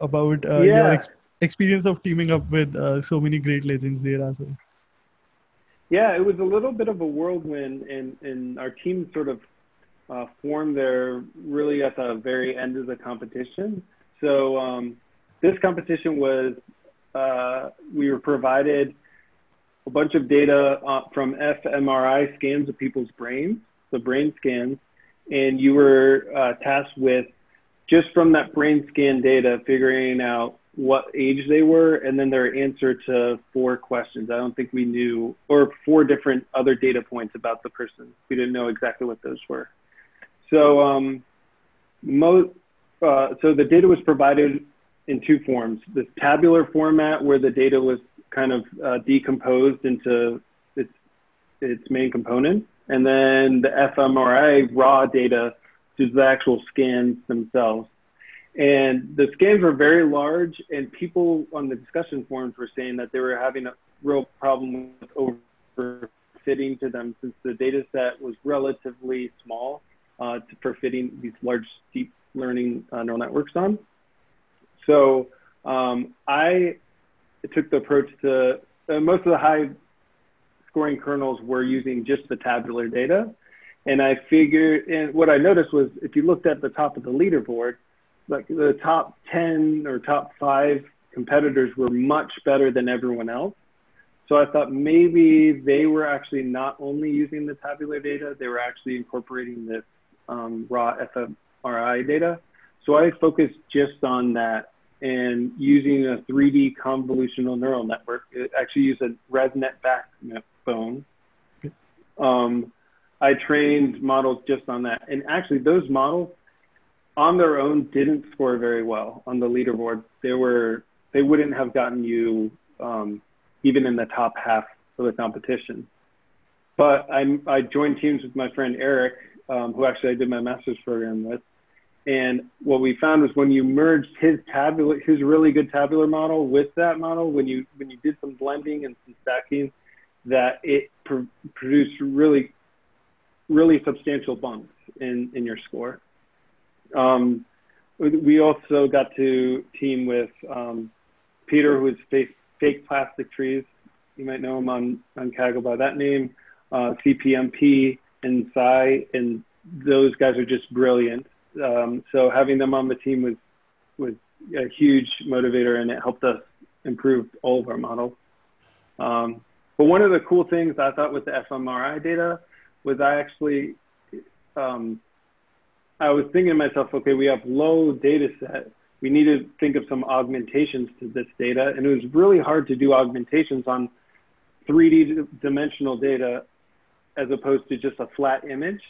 about uh, yeah. your ex- experience of teaming up with uh, so many great legends there as well. Yeah, it was a little bit of a whirlwind, and, and our team sort of uh, formed there really at the very end of the competition. So um, this competition was uh, we were provided a bunch of data uh, from fMRI scans of people's brains, the brain scans, and you were uh, tasked with just from that brain scan data figuring out what age they were and then their answer to four questions. I don't think we knew, or four different other data points about the person. We didn't know exactly what those were. So, um, mo- uh, so the data was provided in two forms: this tabular format, where the data was kind of uh, decomposed into its its main components, and then the fMRI raw data, which the actual scans themselves. And the scans were very large, and people on the discussion forums were saying that they were having a real problem with overfitting to them since the data set was relatively small uh, for fitting these large deep learning uh, neural networks on. So um, I took the approach to uh, most of the high scoring kernels were using just the tabular data. And I figured, and what I noticed was if you looked at the top of the leaderboard, like the top 10 or top five competitors were much better than everyone else. So I thought maybe they were actually not only using the tabular data, they were actually incorporating this um, raw fMRI data. So I focused just on that and using a 3D convolutional neural network. It actually used a ResNet backbone. Um, I trained models just on that. And actually, those models on their own didn't score very well on the leaderboard. They were they wouldn't have gotten you um, even in the top half of the competition. But I, I joined teams with my friend Eric, um, who actually I did my master's program with. And what we found was when you merged his tabular, his really good tabular model with that model, when you when you did some blending and some stacking, that it pr- produced really, really substantial bumps in in your score. Um, we also got to team with um, Peter, who is fake, fake plastic trees. You might know him on, on Kaggle by that name, uh, CPMP and Sai, and those guys are just brilliant. Um, so having them on the team was was a huge motivator, and it helped us improve all of our models. Um, but one of the cool things I thought with the fMRI data was I actually um, I was thinking to myself, okay, we have low data set. We need to think of some augmentations to this data. And it was really hard to do augmentations on 3D dimensional data as opposed to just a flat image.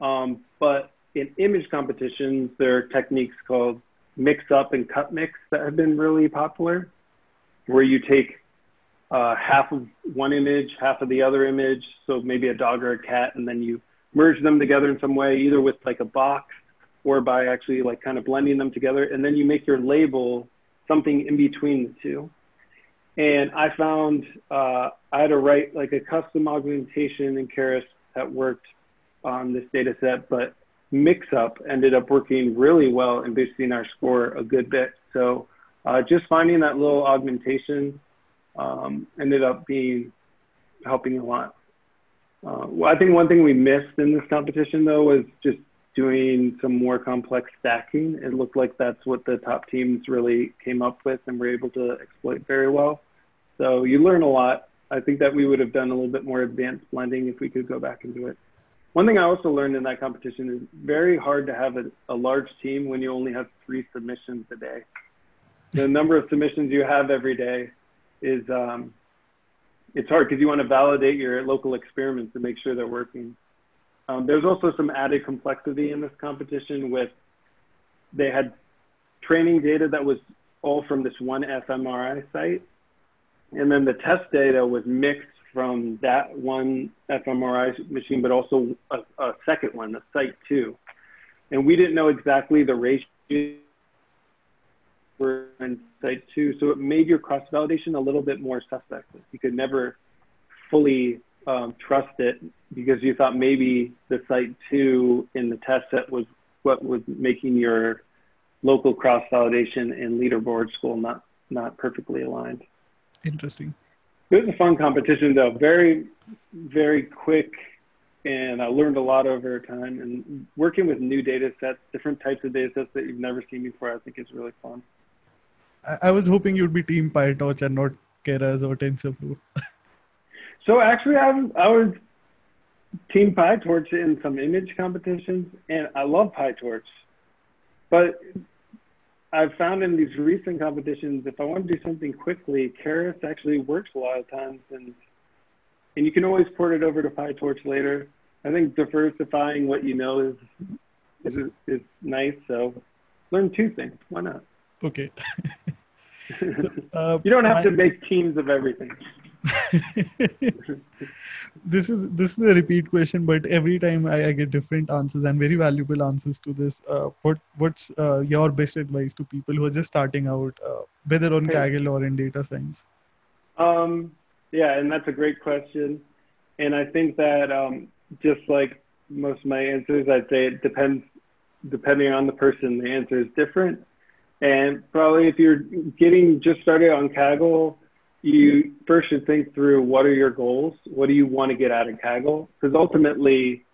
Um, but in image competitions, there are techniques called mix up and cut mix that have been really popular, where you take uh, half of one image, half of the other image, so maybe a dog or a cat, and then you merge them together in some way, either with like a box or by actually like kind of blending them together. And then you make your label something in between the two. And I found uh, I had to write like a custom augmentation in Keras that worked on this data set, but mix-up ended up working really well and boosting our score a good bit. So uh, just finding that little augmentation um, ended up being helping a lot. Uh, well, I think one thing we missed in this competition though was just doing some more complex stacking. It looked like that's what the top teams really came up with and were able to exploit very well. So you learn a lot. I think that we would have done a little bit more advanced blending if we could go back and do it. One thing I also learned in that competition is very hard to have a, a large team when you only have three submissions a day. The number of submissions you have every day is um, it's hard because you want to validate your local experiments to make sure they're working. Um, there's also some added complexity in this competition with they had training data that was all from this one fMRI site. and then the test data was mixed from that one fMRI machine, but also a, a second one, the Site 2. And we didn't know exactly the ratio for in Site 2, so it made your cross validation a little bit more suspect. You could never fully um, trust it because you thought maybe the Site 2 in the test set was what was making your local cross validation and leaderboard score not not perfectly aligned. Interesting. It was a fun competition though, very very quick, and I learned a lot over time. And working with new data sets, different types of data sets that you've never seen before, I think is really fun. I, I was hoping you'd be Team PyTorch and not Keras or TensorFlow. [LAUGHS] so actually, I was I was Team PyTorch in some image competitions, and I love PyTorch. But I've found in these recent competitions, if I want to do something quickly, Keras actually works a lot of times, and and you can always port it over to PyTorch later. I think diversifying what you know is is is nice. So learn two things. Why not? Okay. [LAUGHS] [LAUGHS] uh, you don't have to make teams of everything. [LAUGHS] this is this is a repeat question, but every time I, I get different answers and very valuable answers to this. Uh, what what's uh, your best advice to people who are just starting out, uh, whether on Kaggle or in data science? Um, yeah, and that's a great question. And I think that um, just like most of my answers, I'd say it depends depending on the person. The answer is different. And probably if you're getting just started on Kaggle, you first should think through what are your goals? What do you want to get out of Kaggle? Because ultimately,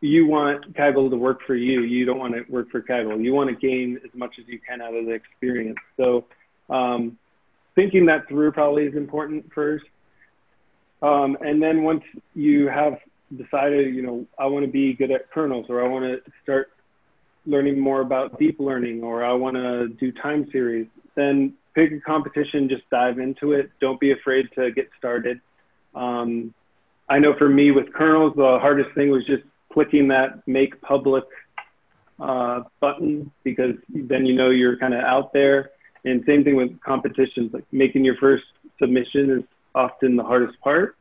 you want Kaggle to work for you. You don't want to work for Kaggle. You want to gain as much as you can out of the experience. So, um, thinking that through probably is important first. Um, and then once you have decided, you know, I want to be good at kernels, or I want to start learning more about deep learning, or I want to do time series, then pick a competition, just dive into it. Don't be afraid to get started. Um, I know for me with kernels, the hardest thing was just clicking that make public uh, button because then you know you're kind of out there. And same thing with competitions, like making your first submission is often the hardest part.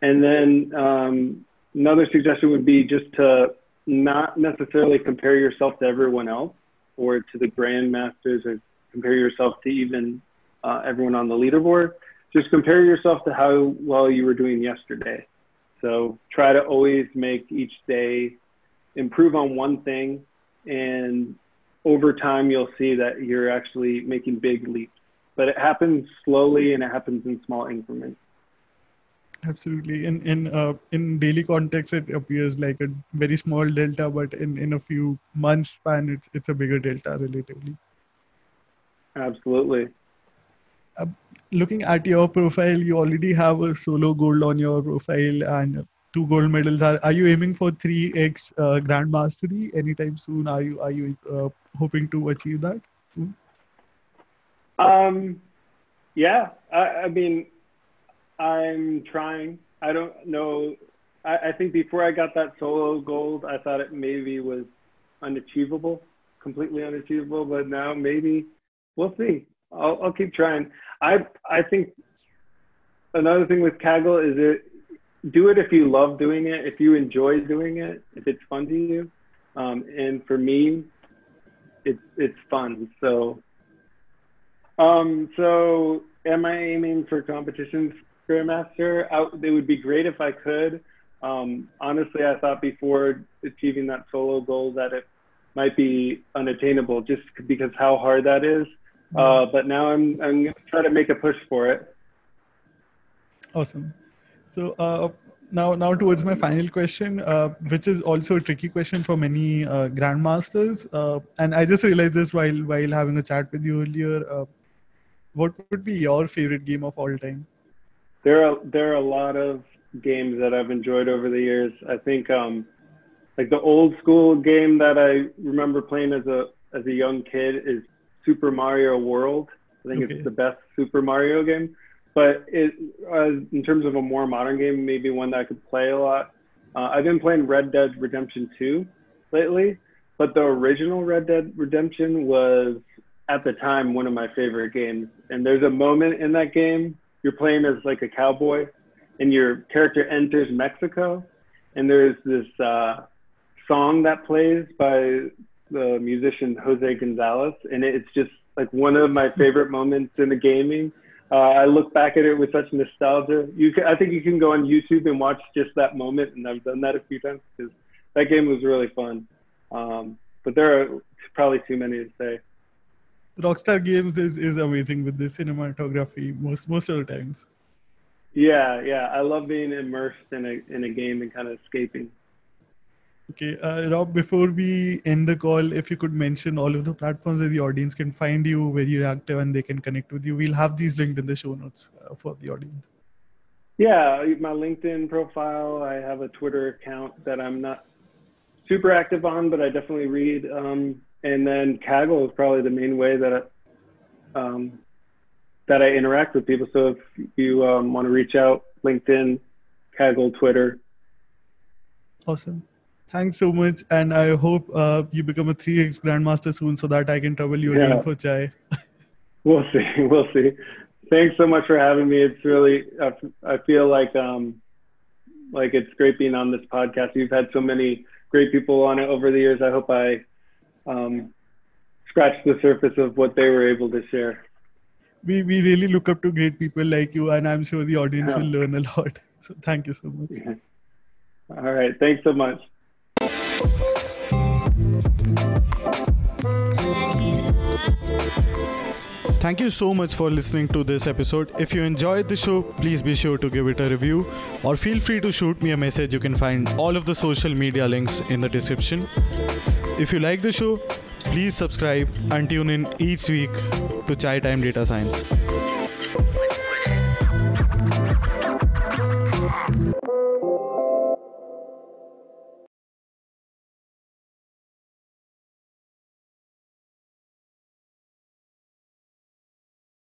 And then um, another suggestion would be just to not necessarily compare yourself to everyone else or to the grandmasters or compare yourself to even uh, everyone on the leaderboard. Just compare yourself to how well you were doing yesterday. So try to always make each day improve on one thing, and over time you'll see that you're actually making big leaps. But it happens slowly and it happens in small increments. Absolutely. In in uh, in daily context, it appears like a very small delta, but in in a few months span, it's it's a bigger delta relatively. Absolutely. Uh, looking at your profile, you already have a solo gold on your profile and two gold medals. Are, are you aiming for 3x uh, Grand Mastery anytime soon? Are you are you uh, hoping to achieve that? Soon? Um, yeah, I, I, mean, I'm trying. I don't know. I, I think before I got that solo gold, I thought it maybe was unachievable, completely unachievable. But now maybe we'll see. I'll, I'll keep trying. I I think another thing with Kaggle is it do it if you love doing it, if you enjoy doing it, if it's fun to you. Um, and for me, it's it's fun. So um, so am I aiming for competitions, Grandmaster? it would be great if I could. Um, honestly, I thought before achieving that solo goal that it might be unattainable just because how hard that is. Uh, but now I'm I'm gonna try to make a push for it. Awesome. So uh, now now towards my final question, uh, which is also a tricky question for many uh, grandmasters, uh, and I just realized this while while having a chat with you earlier. Uh, what would be your favorite game of all time? There are there are a lot of games that I've enjoyed over the years. I think um, like the old school game that I remember playing as a as a young kid is Super Mario World. I think okay. it's the best Super Mario game. But it, uh, in terms of a more modern game, maybe one that I could play a lot. Uh, I've been playing Red Dead Redemption 2 lately, but the original Red Dead Redemption was at the time one of my favorite games. And there's a moment in that game you're playing as like a cowboy, and your character enters Mexico, and there's this uh, song that plays by the musician Jose Gonzalez, and it's just like one of my favorite [LAUGHS] moments in the gaming. Uh, I look back at it with such nostalgia. You can, I think you can go on YouTube and watch just that moment, and I've done that a few times because that game was really fun. Um, but there are probably too many to say. Rockstar Games is, is amazing with the cinematography most most of the times. Yeah, yeah, I love being immersed in a in a game and kind of escaping. Okay, uh, Rob, before we end the call, if you could mention all of the platforms where the audience can find you, where you're active, and they can connect with you. We'll have these linked in the show notes uh, for the audience. Yeah, my LinkedIn profile. I have a Twitter account that I'm not super active on, but I definitely read. Um, and then Kaggle is probably the main way that I, um, that I interact with people. So if you um, want to reach out, LinkedIn, Kaggle, Twitter. Awesome. Thanks so much, and I hope uh, you become a 3x grandmaster soon, so that I can trouble you yeah. again for chai. [LAUGHS] we'll see. [LAUGHS] We'll see. Thanks so much for having me. It's really I, I feel like um like it's great being on this podcast. You've had so many great people on it over the years. I hope I um, scratched the surface of what they were able to share. We we really look up to great people like you, and I'm sure the audience yeah. will learn a lot. [LAUGHS] So thank you so much. Yeah. All right. Thanks so much. Thank you so much for listening to this episode. If you enjoyed the show, please be sure to give it a review or feel free to shoot me a message. You can find all of the social media links in the description. If you like the show, please subscribe and tune in each week to Chai Time Data Science.